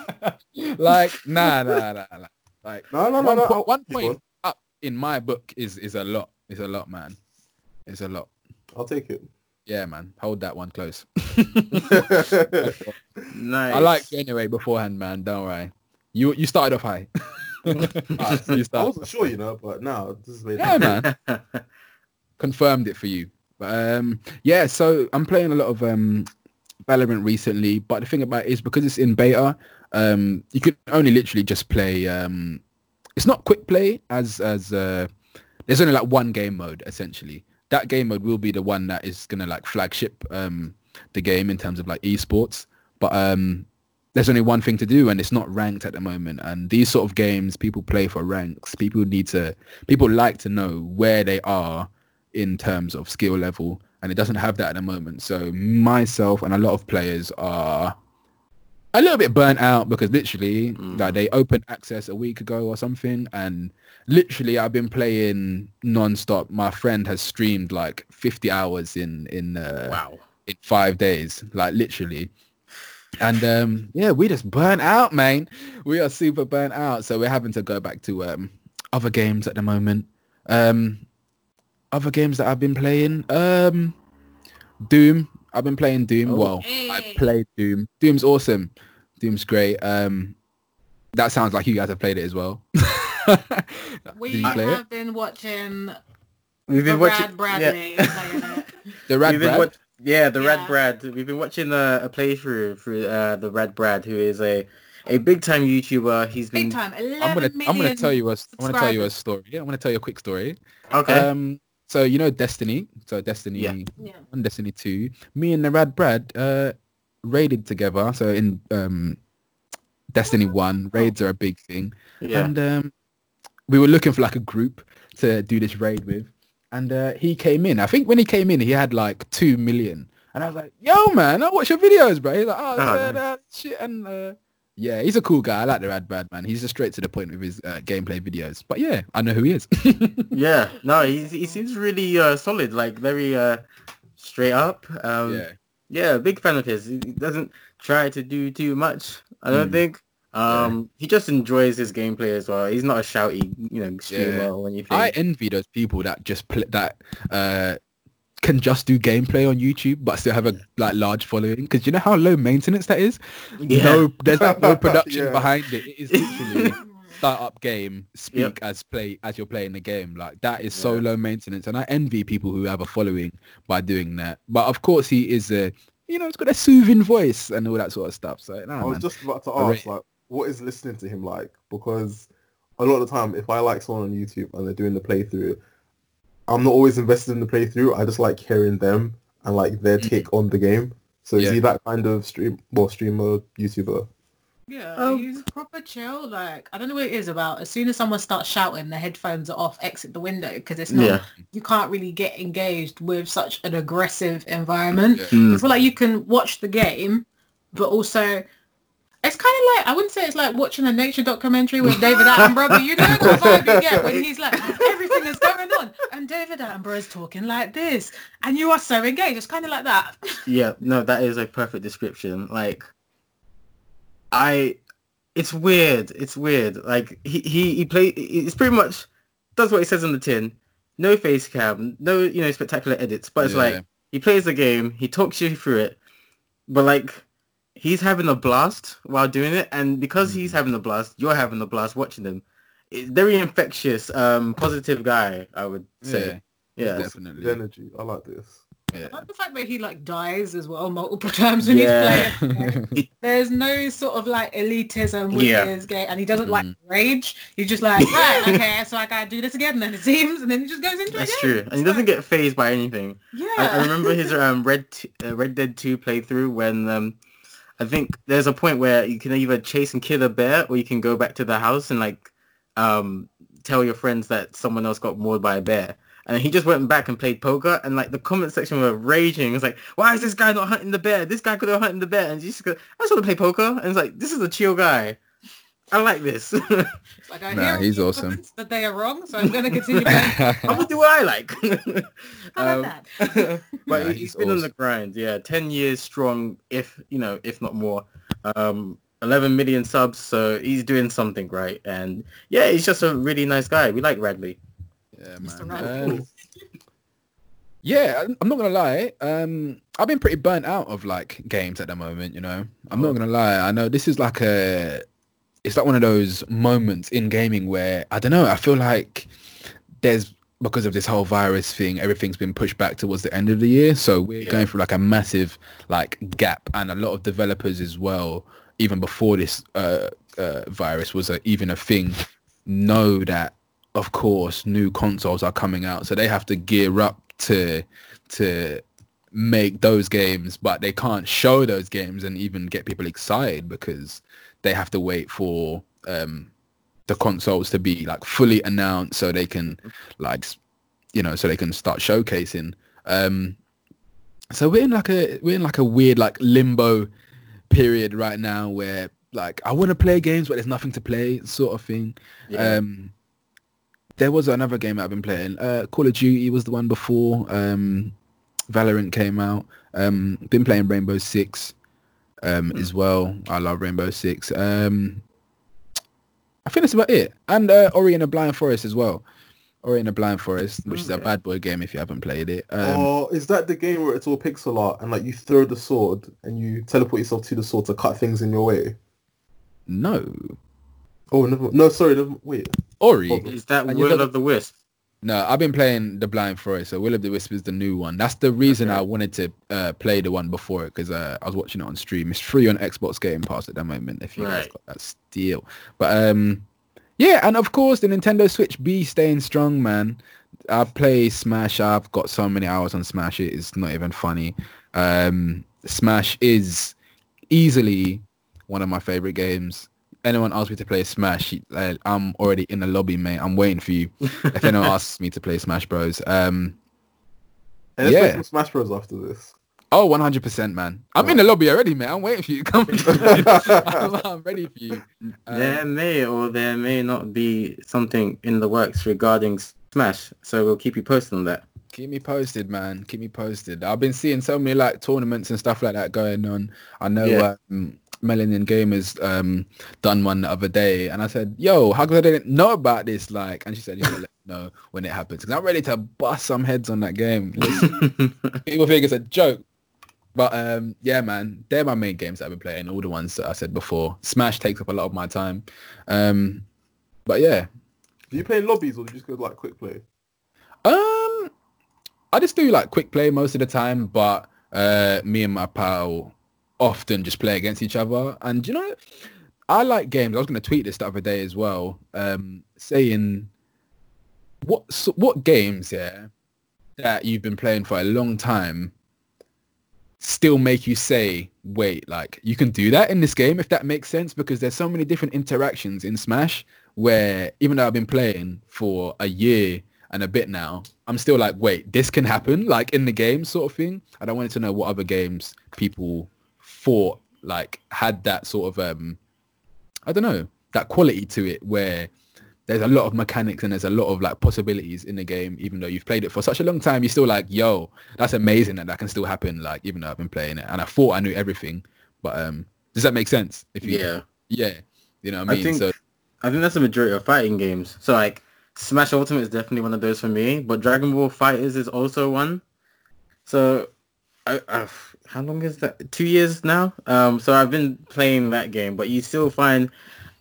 like, nah, nah, nah, nah. Like, no, no, no, one, no. po- I'll- one keep point up in my book is is a lot. It's a lot, man. It's a lot. I'll take it. Yeah, man. Hold that one close. nice. I like you anyway beforehand, man. Don't worry. You you started off high. Alright, You I wasn't sure, you know, but now this is made yeah, man. confirmed it for you. But um, yeah, so I'm playing a lot of um, Valorant recently. But the thing about it is because it's in beta, um, you can only literally just play. Um, it's not quick play as as uh, there's only like one game mode essentially. That game mode will be the one that is gonna like flagship um, the game in terms of like esports. But um, there's only one thing to do and it's not ranked at the moment and these sort of games people play for ranks people need to people like to know where they are in terms of skill level and it doesn't have that at the moment so myself and a lot of players are a little bit burnt out because literally Mm. like they opened access a week ago or something and literally I've been playing non-stop my friend has streamed like 50 hours in in uh, wow. in five days, like literally. And um, yeah, we just burnt out, man. We are super burnt out, so we're having to go back to um, other games at the moment. Um, other games that I've been playing, um, Doom. I've been playing Doom. Oh. Well, Hey. I played Doom. Doom's awesome. Doom's great. Um, that sounds like you guys have played it as well. We you play it? have been watching We've the been watching. Brad Bradley Yeah. The Rad We've been Brad? watch- yeah, the Yeah. Rad Brad. We've been watching a, a playthrough through uh, the Rad Brad, who is a a big time YouTuber. He's been Big time. 11 I'm gonna I'm gonna tell you a I'm gonna tell you a story. Yeah, I'm gonna tell you a quick story. okay. Um, so you know Destiny. So Destiny Yeah. Yeah. one, Destiny two. Me and the Rad Brad uh raided together. So in um Destiny one, raids are a big thing. yeah. And um we were looking for like a group to do this raid with. And uh, he came in. I think when he came in, he had like two million. And I was like, "Yo, man, I watch your videos, bro." He's like, "Oh, Oh, nice. uh, shit." And uh, Yeah, he's a cool guy. I like the Rad Brad man. He's just straight to the point with his uh, gameplay videos. But yeah, I know who he is. yeah, no, he he seems really uh, solid, like very uh, straight up. Um, yeah. yeah, big fan of his. He doesn't try to do too much. I don't Mm. think. Um, he just enjoys his gameplay as well. He's not a shouty, you know, streamer Yeah. or anything. I envy those people that just play that uh can just do gameplay on YouTube but still have a like large following because you know how low maintenance that is. yeah. No, there's like no production Yeah. behind it. It is literally start up game, speak as play as you're playing the game. Like that is so low maintenance, and I envy people who have a following by doing that. But of course, he is a you know, he's got a soothing voice and all that sort of stuff. So I was man. just about to ask, like, what is listening to him like? Because a lot of the time, if I like someone on YouTube and they're doing the playthrough, I'm not always invested in the playthrough. I just like hearing them and like their Mm. take on the game. So is he that kind of stream, well, streamer, YouTuber? Yeah, Um, he's proper chill. Like I don't know what it is about. As soon as someone starts shouting, the headphones are off. Exit the window because it's not. Yeah. You can't really get engaged with such an aggressive environment. Yeah. Mm. I feel like you can watch the game, but also it's kind of like I wouldn't say it's like watching a nature documentary with David Attenborough, but you know the vibe you get when he's like everything is going on and David Attenborough is talking like this, and you are so engaged. It's kind of like that. Yeah, no, that is a perfect description. Like, I, it's weird. It's weird. Like he he he play. It's pretty much does what he says on the tin. No face cam. No, you know, spectacular edits. But it's Yeah. like he plays the game. He talks you through it. But like, he's having a blast while doing it, and because he's having a blast, you're having a blast watching him. It's very infectious, um, positive guy. I would say. Yeah. definitely. The energy. I like this. Yeah. I like the fact that he like dies as well multiple times when Yeah. he's playing. There's no sort of like elitism with Yeah. his game, and he doesn't like Mm. rage. He's just like, right, okay, so I gotta do this again, and then it seems, and then he just goes into That's it. true, and he doesn't get fazed by anything. Yeah, I, I remember his um, Red t- uh, Red Dead 2 playthrough when um, I think there's a point where you can either chase and kill a bear or you can go back to the house and like um, tell your friends that someone else got mauled by a bear. And he just went back and played poker and like the comment section were raging. It's like, why is this guy not hunting the bear? This guy could have hunted the bear. And just go, I just want to play poker. And it's like, this is a chill guy. I like this. Like I Nah, hear he's awesome. comments That they are wrong, so I'm gonna continue. I'm gonna do what I like. I Um, about that? but Nah, he's he's been on the awesome. grind. Yeah, ten years strong, if you know, if not more. Um, 11 million subs, so he's doing something right. And yeah, he's just a really nice guy. We like Radley. Yeah, man. Um, yeah, I'm- I'm not gonna lie. Um, I've been pretty burnt out of like games at the moment. You know, I'm not gonna lie. I know this is like a, it's like one of those moments in gaming where I don't know. I feel like there's because of this whole virus thing, everything's been pushed back towards the end of the year. So we're Yeah. going through like a massive like gap, and a lot of developers as well, even before this uh, uh, virus was a, even a thing, know that of course new consoles are coming out, so they have to gear up to to make those games, but they can't show those games and even get people excited because they have to wait for um, the consoles to be like fully announced so they can like you know so they can start showcasing. Um so we're in like a we're in like a weird like limbo period right now where like i want to play games but there's nothing to play sort of thing. Yeah. um there was another game i've been playing. Uh call of duty was the one before um valorant came out. Um been playing rainbow six um as well i love rainbow six um I think that's about it. And uh, Ori and the Blind Forest as well. Ori and the Blind Forest, which is a bad boy game if you haven't played it. Um, oh, is that the game where it's all pixel art and like you throw the sword and you teleport yourself to the sword to cut things in your way? No. Oh, never, no, sorry, never, wait. Ori. Is that And you Will got- of the Wisp? No, I've been playing the Blind Forest. So Will of the Wisp is the new one. That's the reason Okay. I wanted to uh, play the one before it because uh, I was watching it on stream. It's free on Xbox Game Pass at the moment if you guys got that steal. But um, yeah, and of course the Nintendo Switch B staying strong, man. I play Smash. I've got so many hours on Smash. It is not even funny. Um, Smash is easily one of my favorite games. Anyone asks me to play Smash, uh, I'm already in the lobby, mate. I'm waiting for you. if anyone asks me to play Smash Bros. Um, And let's Yeah. play some Smash Bros after this. Oh, 100%, man. I'm in the lobby already, mate. I'm waiting for you to come. I'm, I'm ready for you. Um, there may or there may not be something in the works regarding Smash, so we'll keep you posted on that. Keep me posted, man. Keep me posted. I've been seeing so many like tournaments and stuff like that going on. I know Yeah. um, Melanin Gamers um, done one the other day, and I said, "Yo, how come I didn't know about this?" Like, and she said, "You let me know when it happens." Because I'm ready to bust some heads on that game. People think it's a joke, but um, yeah, man, they're my main games that I've been playing. All the ones that I said before. Smash takes up a lot of my time, um, but yeah, Do you play in lobbies or do you just go like quick play? Um, I just do like quick play most of the time, but uh, me and my pal often just play against each other. And you know, I like games. I was going to tweet this the other day as well, um, saying what so, what games, yeah, that you've been playing for a long time still make you say, wait, like you can do that in this game if that makes sense because there's so many different interactions in Smash where even though I've been playing for a year and a bit now, I'm still like, wait, this can happen like in the game sort of thing. I wanted to know what other games people thought like had that sort of um I don't know, that quality to it where there's a lot of mechanics and there's a lot of like possibilities in the game, even though you've played it for such a long time, you're still like, yo, that's amazing that that can still happen. Like, even though I've been playing it and I thought I knew everything, but um, does that make sense? If you, yeah. yeah, you know what I mean I think- so I think that's the majority of fighting games. So like Smash Ultimate is definitely one of those for me, but Dragon Ball FighterZ is also one. So I, I, how long is that? Two years now. Um, so I've been playing that game, but you still find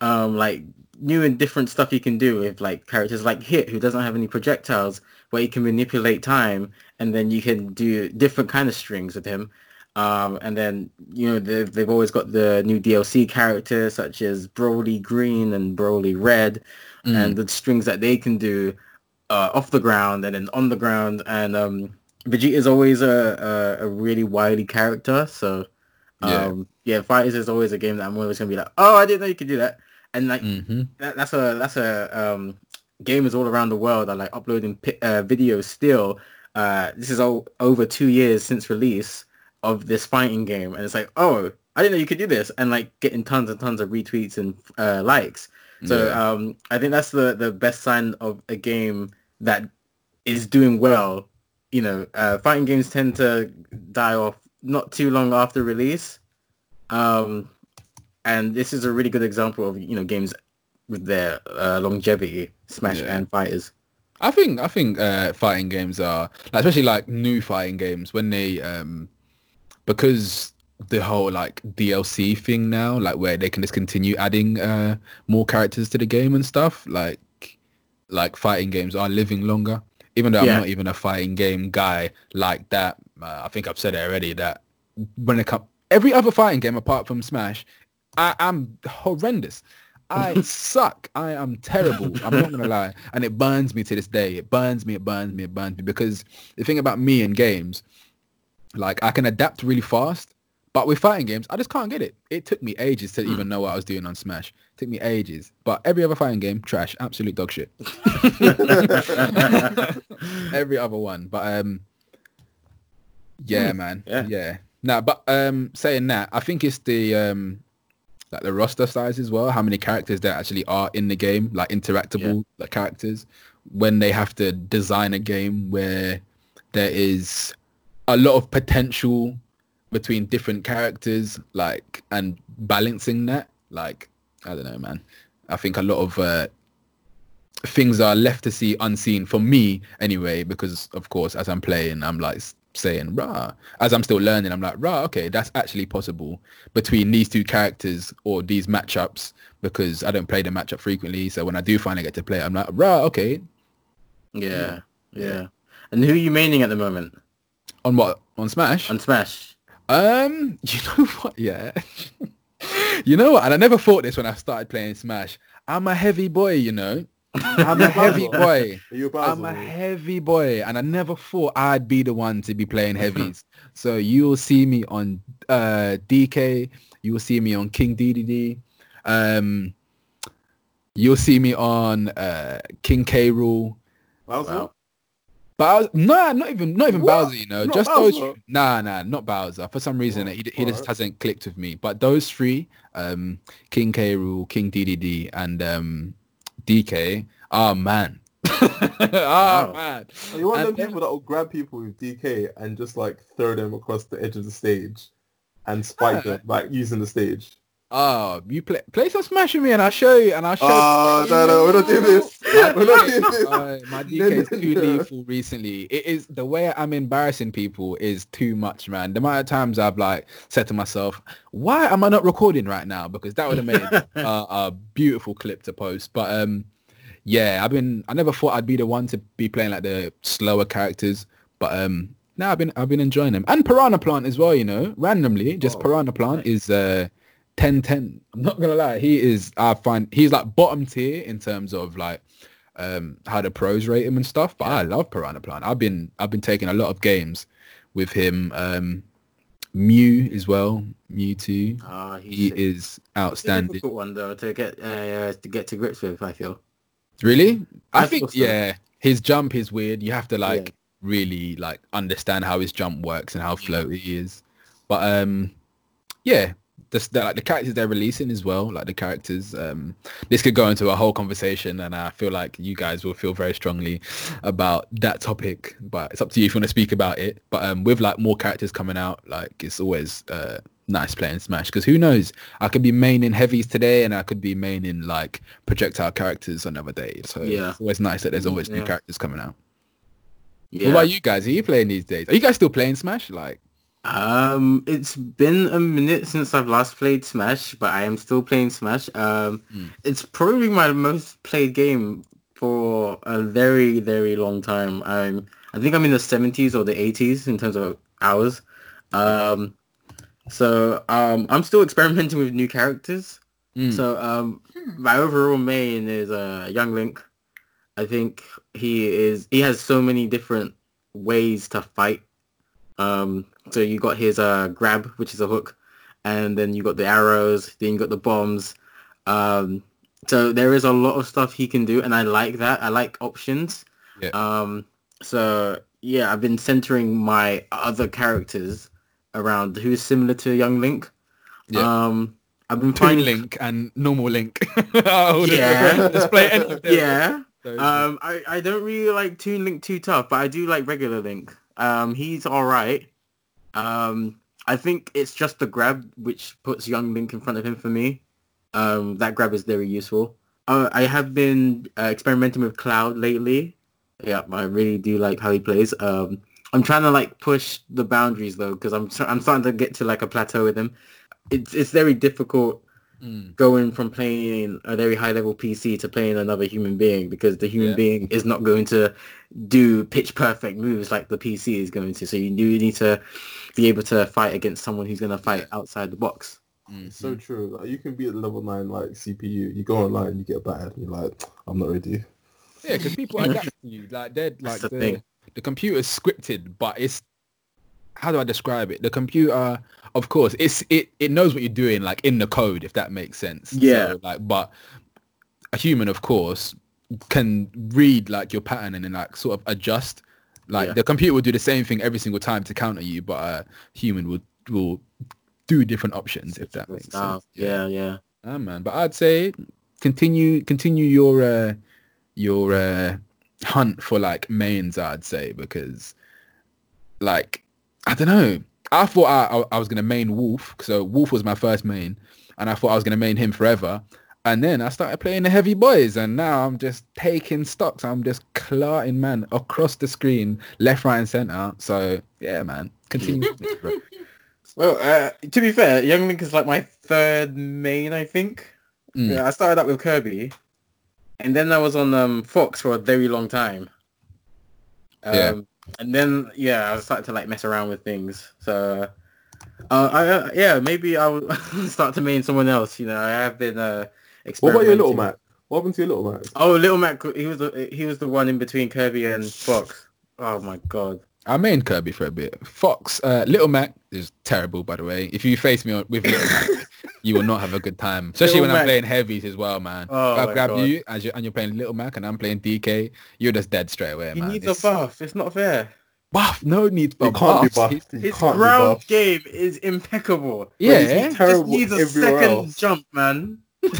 um like new and different stuff you can do with like characters like Hit, who doesn't have any projectiles, where you can manipulate time, and then you can do different kind of strings with him. Um, and then, you know, they've, they've always got the new DLC characters such as Broly Green and Broly Red Mm. and the strings that they can do uh, off the ground and then on the ground. And um, Vegeta is always a, a, a really wily character. So, Yeah. um, yeah, FighterZ is always a game that I'm always going to be like, oh, I didn't know you could do that. And like, hmm that, that's a that's a um, gamers all around the world are like uploading pi- uh, videos still. Uh, this is all over two years since release of this fighting game, and it's like, oh, I didn't know you could do this, and like getting tons and tons of retweets and uh, likes. So Yeah. um, I think that's the the best sign of a game that is doing well. You know, uh, fighting games tend to die off not too long after release. Um, and this is a really good example of you know games with their uh, longevity, Smash Yeah. and FighterZ. I think I think uh, fighting games are, like, especially like new fighting games, when they um, because the whole like DLC thing now, like where they can just continue adding uh, more characters to the game and stuff. Like like fighting games are living longer. Even though Yeah. I'm not even a fighting game guy like that, uh, I think I've said it already that when it comes every other fighting game apart from Smash, I am horrendous. I suck. I am terrible. I'm not gonna lie, and it burns me to this day. It burns me. It burns me. It burns me because the thing about me and games, like I can adapt really fast, but with fighting games, I just can't get it. It took me ages to even know what I was doing on Smash. It took me ages. But every other fighting game, trash, absolute dog shit. every other one. But um, yeah, man, yeah. yeah. Nah, but um, saying that, I think it's the um, like the roster size as well. How many characters there actually are in the game, like interactable like characters. When they have to design a game where there is a lot of potential between different characters, like and balancing that, like I don't know, man. I think a lot of uh, things are left to see unseen for me anyway, because of course, as I'm playing, I'm like saying, rah, as I'm still learning, I'm like, rah, okay, that's actually possible between these two characters or these matchups because I don't play the matchup frequently. So when I do finally get to play, it, I'm like, rah, okay. yeah, yeah. And who are you maining at the moment On what? On Smash? on Smash? Um, you know what? Yeah. you know what? And I never thought this when I started playing Smash. I'm a heavy boy, you know. I'm a heavy boy. Are you a I'm a heavy boy, and I never thought I'd be the one to be playing heavies. so you'll see me on uh, DK. You will see me on King Dedede. Um, you'll see me on uh, King K. Rool. Wow. Bowser, no, not even not even What? Bowser. You know, Not just those. Bowser? Nah, nah, not Bowser. For some reason, Oh, he he just alright. hasn't clicked with me. But those three, um, King K. Rool, King Dedede, and um, DK. Oh man. oh Wow. man. Are you one of them then- people that will grab people with DK and just like throw them across the edge of the stage and spike Yeah. them, like using the stage? Oh, you play play some Smash with me, and I'll show you, and I'll show. You. Oh, no, no, we're not doing this. My We're not doing DK, this. uh, my DK is too lethal recently. It is the way I'm embarrassing people is too much, man. The amount of times I've like said to myself, "Why am I not recording right now?" Because that would have made uh, a beautiful clip to post. But um, yeah, I've been. I never thought I'd be the one to be playing like the slower characters, but um, now I've been I've been enjoying them and Piranha Plant as well. You know, randomly, just Oh, Piranha Plant is uh 10-10. I'm not gonna lie, he is. I find he's like bottom tier in terms of like um how the pros rate him and stuff. But I love Piranha Plant. I've been I've been taking a lot of games with him. Um, Mew as well. Mewtwo. Ah, he's He sick. is outstanding. difficult one though to get uh, to get to grips with. I feel. Really? I, I think so. yeah. His jump is weird. You have to like really like understand how his jump works and how floaty he is. But um yeah, the, the like the characters they're releasing as well, like the characters. Um this could go into a whole conversation and I feel like you guys will feel very strongly about that topic. But it's up to you if you want to speak about it. But um with like more characters coming out, like it's always uh nice playing Smash because who knows? I could be maining heavies today and I could be maining like projectile characters another day. So Yeah. it's always nice that there's always new characters coming out. Yeah. What about you guys? Are you playing these days? Are you guys still playing Smash? Like, Um, it's been a minute since I've last played Smash, but I am still playing Smash. Um, Mm. it's probably my most played game for a very, very long time. I'm, I think I'm in the 70s or the 80s in terms of hours. Um, so um, I'm still experimenting with new characters. mm, So um, my overall main is uh, Young Link. I think he is he has so many different ways to fight. Um, so you got his uh, grab, which is a hook, and then you got the arrows, then you got the bombs. Um, so there is a lot of stuff he can do, and I like that. I like options. Yeah. Um, so yeah, I've been centering my other characters around who's similar to Young Link. Yeah. Um, I've been Toon finding Link and normal Link. Oh, Yeah. Let's play any of yeah. Um, I, I don't really like Toon Link too tough, but I do like regular Link. Um, he's all right. Um, I think it's just the grab which puts young Link in front of him for me. Um, that grab is very useful. Uh, I have been uh, experimenting with Cloud lately. Yeah, I really do like how he plays. Um, I'm trying to like push the boundaries though, because I'm I'm starting to get to like a plateau with him. It's it's very difficult Mm, going from playing a very high level PC to playing another human being because the human Yeah. being is not going to do pitch perfect moves like the PC is going to. So you do need to be able to fight against someone who's going to fight outside the box. mm, It's so true. Like, you can be at level nine like CPU. You go online, you get battered. You're like, I'm not ready. Yeah, because people adapt to you. Like they're like the the, thing. the computer's scripted, but it's how do I describe it? The computer, of course, it's it it knows what you're doing, like in the code, if that makes sense. Yeah. So, like, but a human, of course, can read like your pattern and then like sort of adjust. Like Yeah. the computer will do the same thing every single time to counter you, but a human will will do different options, if that makes sense. yeah, yeah. Ah man, but I'd say continue continue your uh your uh hunt for like mains. I'd say because like I don't know. I thought I I, I was gonna main Wolf, so Wolf was my first main, and I thought I was gonna main him forever. And then I started playing the heavy boys, and now I'm just taking stocks. I'm just clarting man across the screen, left, right, and center. So yeah, man, continue. Well, uh, to be fair, Young Link is like my third main, I think. Mm. Yeah, I started out with Kirby, and then I was on um, Fox for a very long time. Um, Yeah. And then yeah, I started to like mess around with things. So, uh, I uh, yeah, maybe I'll start to main someone else. You know, I have been uh, What about your little. Mac? What happened to your little Mac? Oh, Little Mac, he was the he was the one in between Kirby and Fox. Oh my god. I main Kirby for a bit. Fox, uh, Little Mac is terrible, by the way. If you face me with Little Mac, you will not have a good time. Especially Little when I'm playing heavies as well, man. Oh if I grab God. you as you and you're playing Little Mac and I'm playing DK, you're just dead straight away, He man. needs a It's- buff. It's not fair. buff. No need for He can't be buffs. buffed. His can't be ground buffed. game is impeccable. Yeah. he Just needs a second else. jump, man.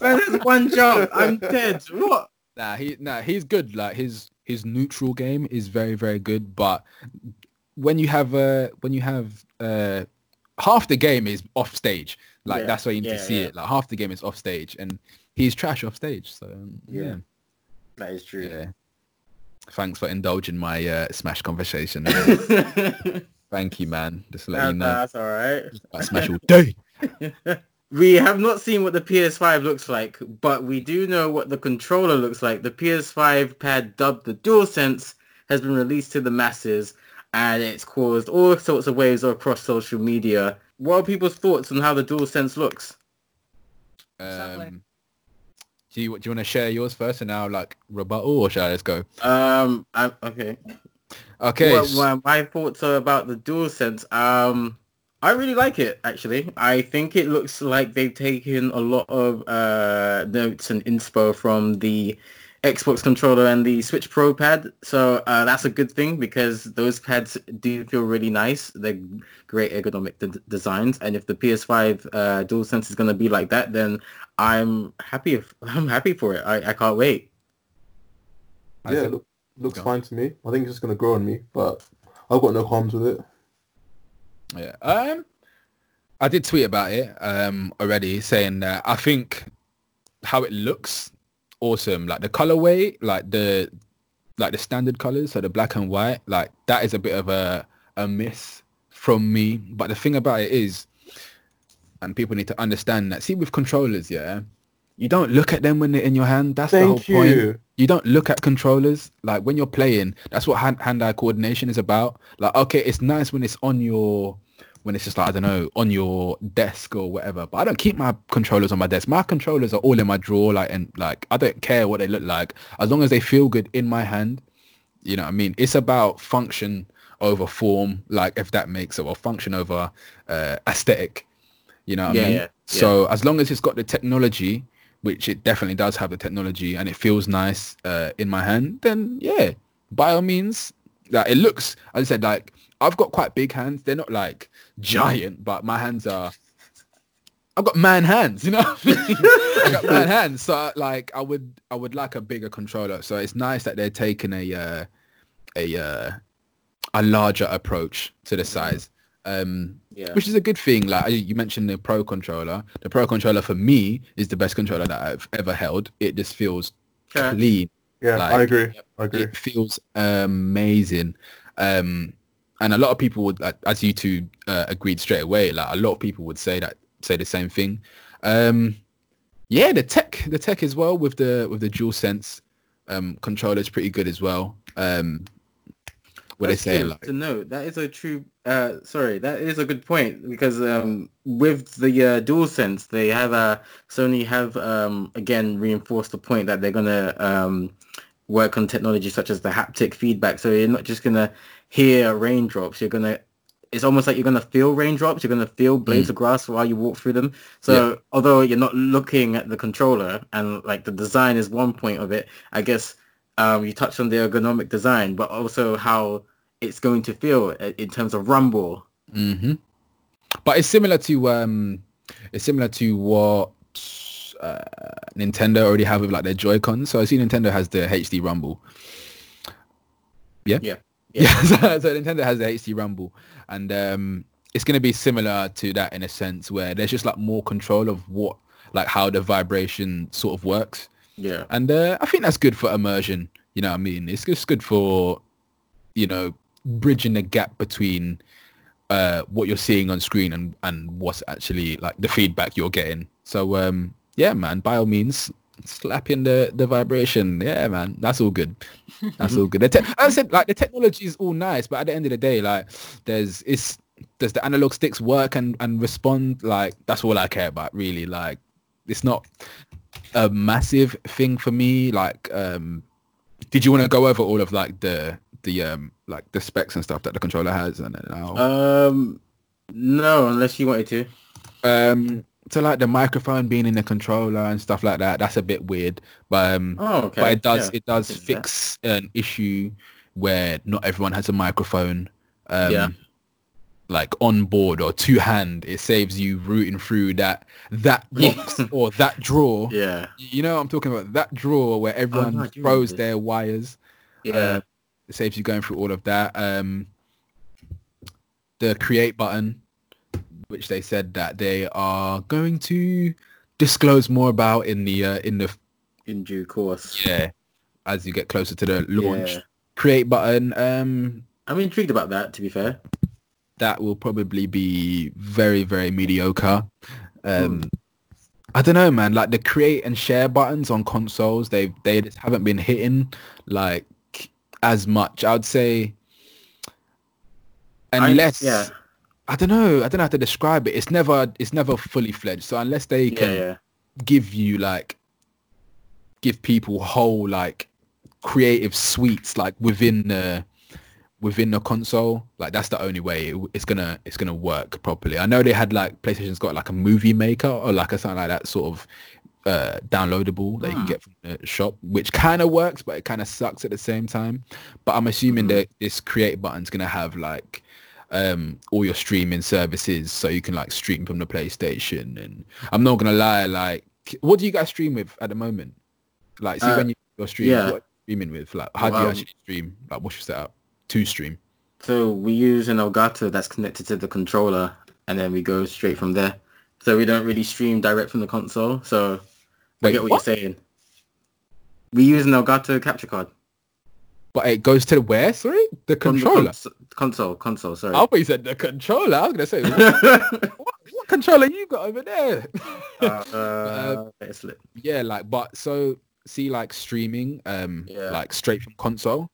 Man, there's one jump. I'm dead. What? Nah, he nah, he's good. Like his his neutral game is very very good, but when you have uh when you have uh half the game is off stage. Like Yeah, that's why you need yeah, to see yeah. it. Like half the game is off stage, and he's trash off stage. So Yeah. yeah, That is true. yeah. Thanks for indulging my uh, Smash conversation. Thank you, man. Just let you know, that's all right. Smash all day. We have not seen what the PS5 looks like, but we do know what the controller looks like. The PS5 pad dubbed the DualSense has been released to the masses and it's caused all sorts of waves across social media. What are people's thoughts on how the DualSense looks? Um, do you do you want to share yours first, and now like rebuttal, or shall I just go? Um, I, okay. Okay. What s- my, my thoughts are about the DualSense. Um, I really like it actually. I think it looks like they've taken a lot of uh, notes and inspo from the Xbox controller and the Switch Pro pad. So uh, that's a good thing because those pads do feel really nice. They're great ergonomic d- designs, and if the PS5 uh, DualSense is going to be like that, then I'm happy. If, I'm happy for it. I, I can't wait. Yeah, said- look, looks Go. fine to me. I think it's just gonna grow on me, but I've got no qualms with it. Yeah. Um, I did tweet about it um already, saying that I think how it looks awesome. Like the colorway, like the like the standard colors, so the black and white, like that is a bit of a a miss from me. But the thing about it is, and people need to understand that. See, with controllers, yeah, you don't look at them when they're in your hand. That's the whole Thank point you. you don't look at controllers like when you're playing that's what hand, hand-eye coordination is about like okay it's nice when it's on your when it's just like i don't know on your desk or whatever. But i don't keep my controllers on my desk. My controllers are all in my drawer like and like i don't care what they look like. As long as they feel good in my hand you know what i mean? It's about function over form like if that makes it or function over uh aesthetic. You know what Yeah, i mean yeah, so as long as it's got the technology which it definitely does have the technology and it feels nice uh, in my hand, then yeah, by all means, like it looks, as I said, like I've got quite big hands. They're not like giant, but my hands are, I've got man hands, you know? I got man hands. So like I would, I would like a bigger controller. So it's nice that they're taking a, uh, a, uh, a larger approach to the size. Um, Yeah. which is a good thing. Like you you mentioned the Pro controller. The Pro controller for me is the best controller that I've ever held. It just feels Okay. clean. Yeah, Like- I agree. I agree. It feels amazing. Um, and a lot of people would, as you two uh, agreed straight away, like a lot of people would say that, say the same thing. Um, yeah, the tech, the tech as well with the with the DualSense um, controller is pretty good as well. Um, what they That's saying good like to know that is a true uh sorry that is a good point because um with the uh, DualSense they have uh sony have um again reinforced the point that they're gonna um work on technology such as the haptic feedback so you're not just gonna hear raindrops you're gonna it's almost like you're gonna feel raindrops you're gonna feel blades of grass while you walk through them so although you're not looking at the controller and like the design is one point of it i guess um, you touched on the ergonomic design, but also how it's going to feel in terms of rumble. hmm But it's similar to um, it's similar to what uh, Nintendo already have with like their Joy-Cons. So I see Nintendo has the HD Rumble. Yeah. Yeah. Yeah. so, so Nintendo has the HD Rumble, and um, it's going to be similar to that in a sense where there's just like more control of what like how the vibration sort of works. Yeah. And uh, I think that's good for immersion. You know what I mean? It's just good for, you know, bridging the gap between uh, what you're seeing on screen and, and what's actually like the feedback you're getting. So um, yeah, man, by all means, slap in the, the vibration. Yeah, man, that's all good. That's all good. The te- I said, like the technology is all nice, but at the end of the day, like there's it's does the analog sticks work and, and respond? Like that's all I care about, really. Like it's not a massive thing for me. Like um, did you want to go over all of like the the um like the specs and stuff that the controller has and how, Um, no, unless you wanted to. um so like the microphone being in the controller and stuff like that that's a bit weird but um Oh, okay. but it does yeah. it does do that. fix an issue where not everyone has a microphone um Yeah. like on board or to hand it saves you rooting through that that box or that drawer Yeah, you know what i'm talking about that drawer where everyone no, throws their wires yeah. Uh, it saves you going through all of that um the create button which they said that they are going to disclose more about in the uh, in the in due course. yeah as you get closer to the launch Yeah. create button um I'm intrigued about that. To be fair. that will probably be very very mediocre um i don't know man like the create and share buttons on consoles they they just haven't been hitting like as much i would say I- unless yeah, I don't know i don't know how to describe it it's never it's never fully fledged so unless they yeah, can yeah. give you like give people whole like creative suites like within the within the console like that's the only way it, it's gonna it's gonna work properly i know they had like playstation's got like a movie maker or like a something like that sort of uh downloadable that you can Hmm. get from the shop which kind of works but it kind of sucks at the same time but i'm assuming Mhm. that this create button's gonna have like um all your streaming services so you can like stream from the playstation and i'm not gonna lie like what do you guys stream with at the moment like see Uh, when you, you're streaming yeah. what are you streaming with like how do you actually stream like what's your setup to stream So we use an Elgato that's connected to the controller, and then we go straight from there. So we don't really stream direct from the console. So I get what, what? you're saying. We use an Elgato capture card. But it goes to the where sorry the controller cons- console, console. Sorry. I thought you said the controller. I was gonna say, what, what, what controller you got over there? uh, uh, slip. yeah, like, but so see, like streaming, um, Yeah. like straight from console,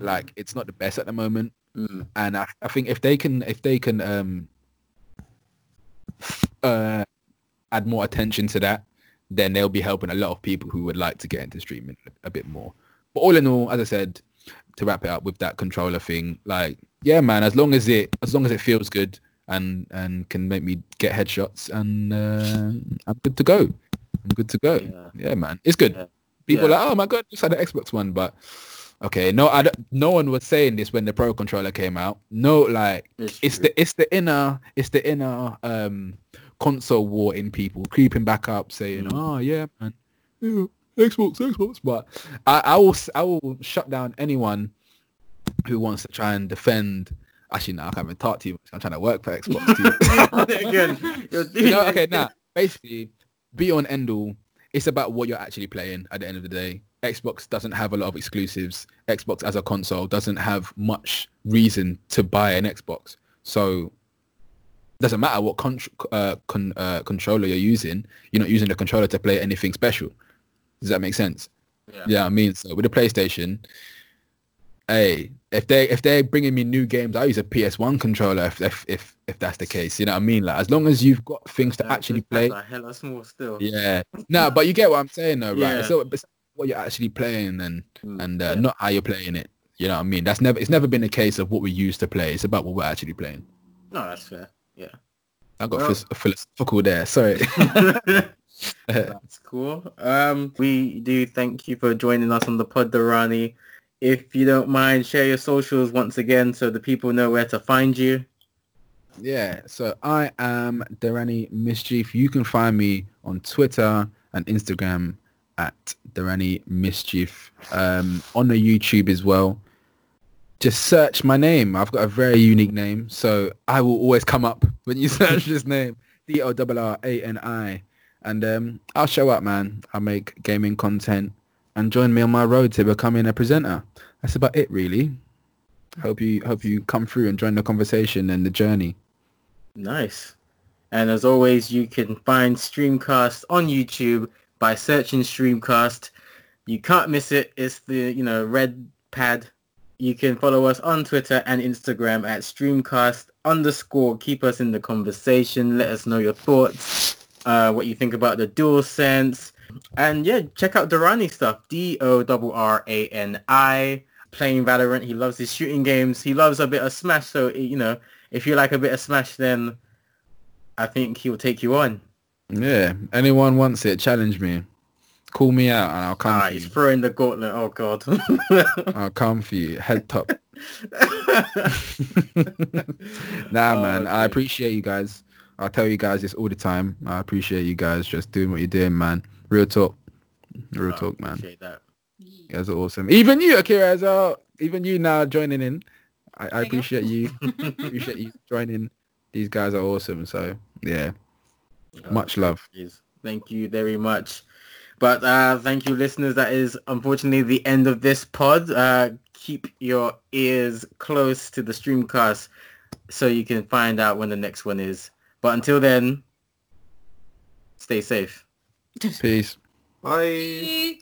like it's not the best at the moment, Mm. and I, I think if they can, if they can, um, uh, add more attention to that, then they'll be helping a lot of people who would like to get into streaming a bit more. But all in all, as I said, to wrap it up with that controller thing, like, yeah, man, as long as it, as long as it feels good and and can make me get headshots, and uh, I'm good to go. I'm good to go. Yeah. Yeah, man, it's good. Yeah. People Yeah. are like, oh my god, just had an Xbox One, but okay, no, I no one was saying this when the Pro controller came out. No, like It's it's the it's the inner it's the inner um console war in people creeping back up saying Mm. oh yeah man yeah, xbox xbox. But I, I will i will shut down anyone who wants to try and defend actually no i can't even talk to you. I'm trying to work for xbox too. Again, you're doing you know okay now basically be on end all it's about what you're actually playing at the end of the day. Xbox doesn't have a lot of exclusives. Xbox as a console doesn't have much reason to buy an xbox. So doesn't matter what con- uh, con- uh, controller you're using. You're not using the controller to play anything special does that make sense Yeah. yeah i mean so with the playstation hey if they if they're bringing me new games i use a ps1 controller if if if, if that's the case you know what i mean like as long as you've got things to Uh, actually play are hella small still. yeah. No, but you get what I'm saying though, right? Yeah. So it's what you're actually playing and Mm, and uh, yeah. not how you're playing it. You know what I mean? That's never it's never been a case of what we used to play. It's about what we're actually playing. No, that's fair. Yeah. I got Well- philosophical there. Sorry. That's cool. Um, we do thank you for joining us on the pod, Dorrani. If you don't mind, share your socials once again so the people know where to find you. yeah. So I am Dorrani Mischief. You can find me on Twitter and Instagram at Dorrani Mischief. Um, on the YouTube as well. Just search my name. I've got a very unique name, so I will always come up when you search this name. D O R R A N I. And um, I'll show up, man. I'll make gaming content and join me on my road to becoming a presenter. That's about it, really. Hope you hope you come through and join the conversation and the journey. Nice. And as always, you can find Streamcast on YouTube by searching Streamcast. You can't miss it. It's the, you know, red pad. You can follow us on Twitter and Instagram at Streamcast underscore. Keep us in the conversation. Let us know your thoughts, uh, what you think about the DualSense, And yeah, check out Dorrani stuff. D O R R A N I. Playing Valorant. He loves his shooting games. He loves a bit of Smash. So you know, if you like a bit of Smash, then I think he will take you on. Yeah. Anyone wants it, challenge me. Call me out and I'll come Ah, he's you. throwing the gauntlet. Oh god. I'll come for you. Head top. nah, Oh, man. I appreciate you guys. I'll tell you guys this all the time. I appreciate you guys just doing what you're doing, man. Real talk. Real Oh, talk, man. appreciate that. You guys are awesome. Even you, Akira, as well. Even you now joining in. I, I There you go. appreciate you. appreciate you joining. These guys are awesome. So yeah, much love. Please. Thank you very much. But uh, thank you, listeners. That is unfortunately the end of this pod. Uh, keep your ears close to the streamcast so you can find out when the next one is. But until then, stay safe. Peace. Bye.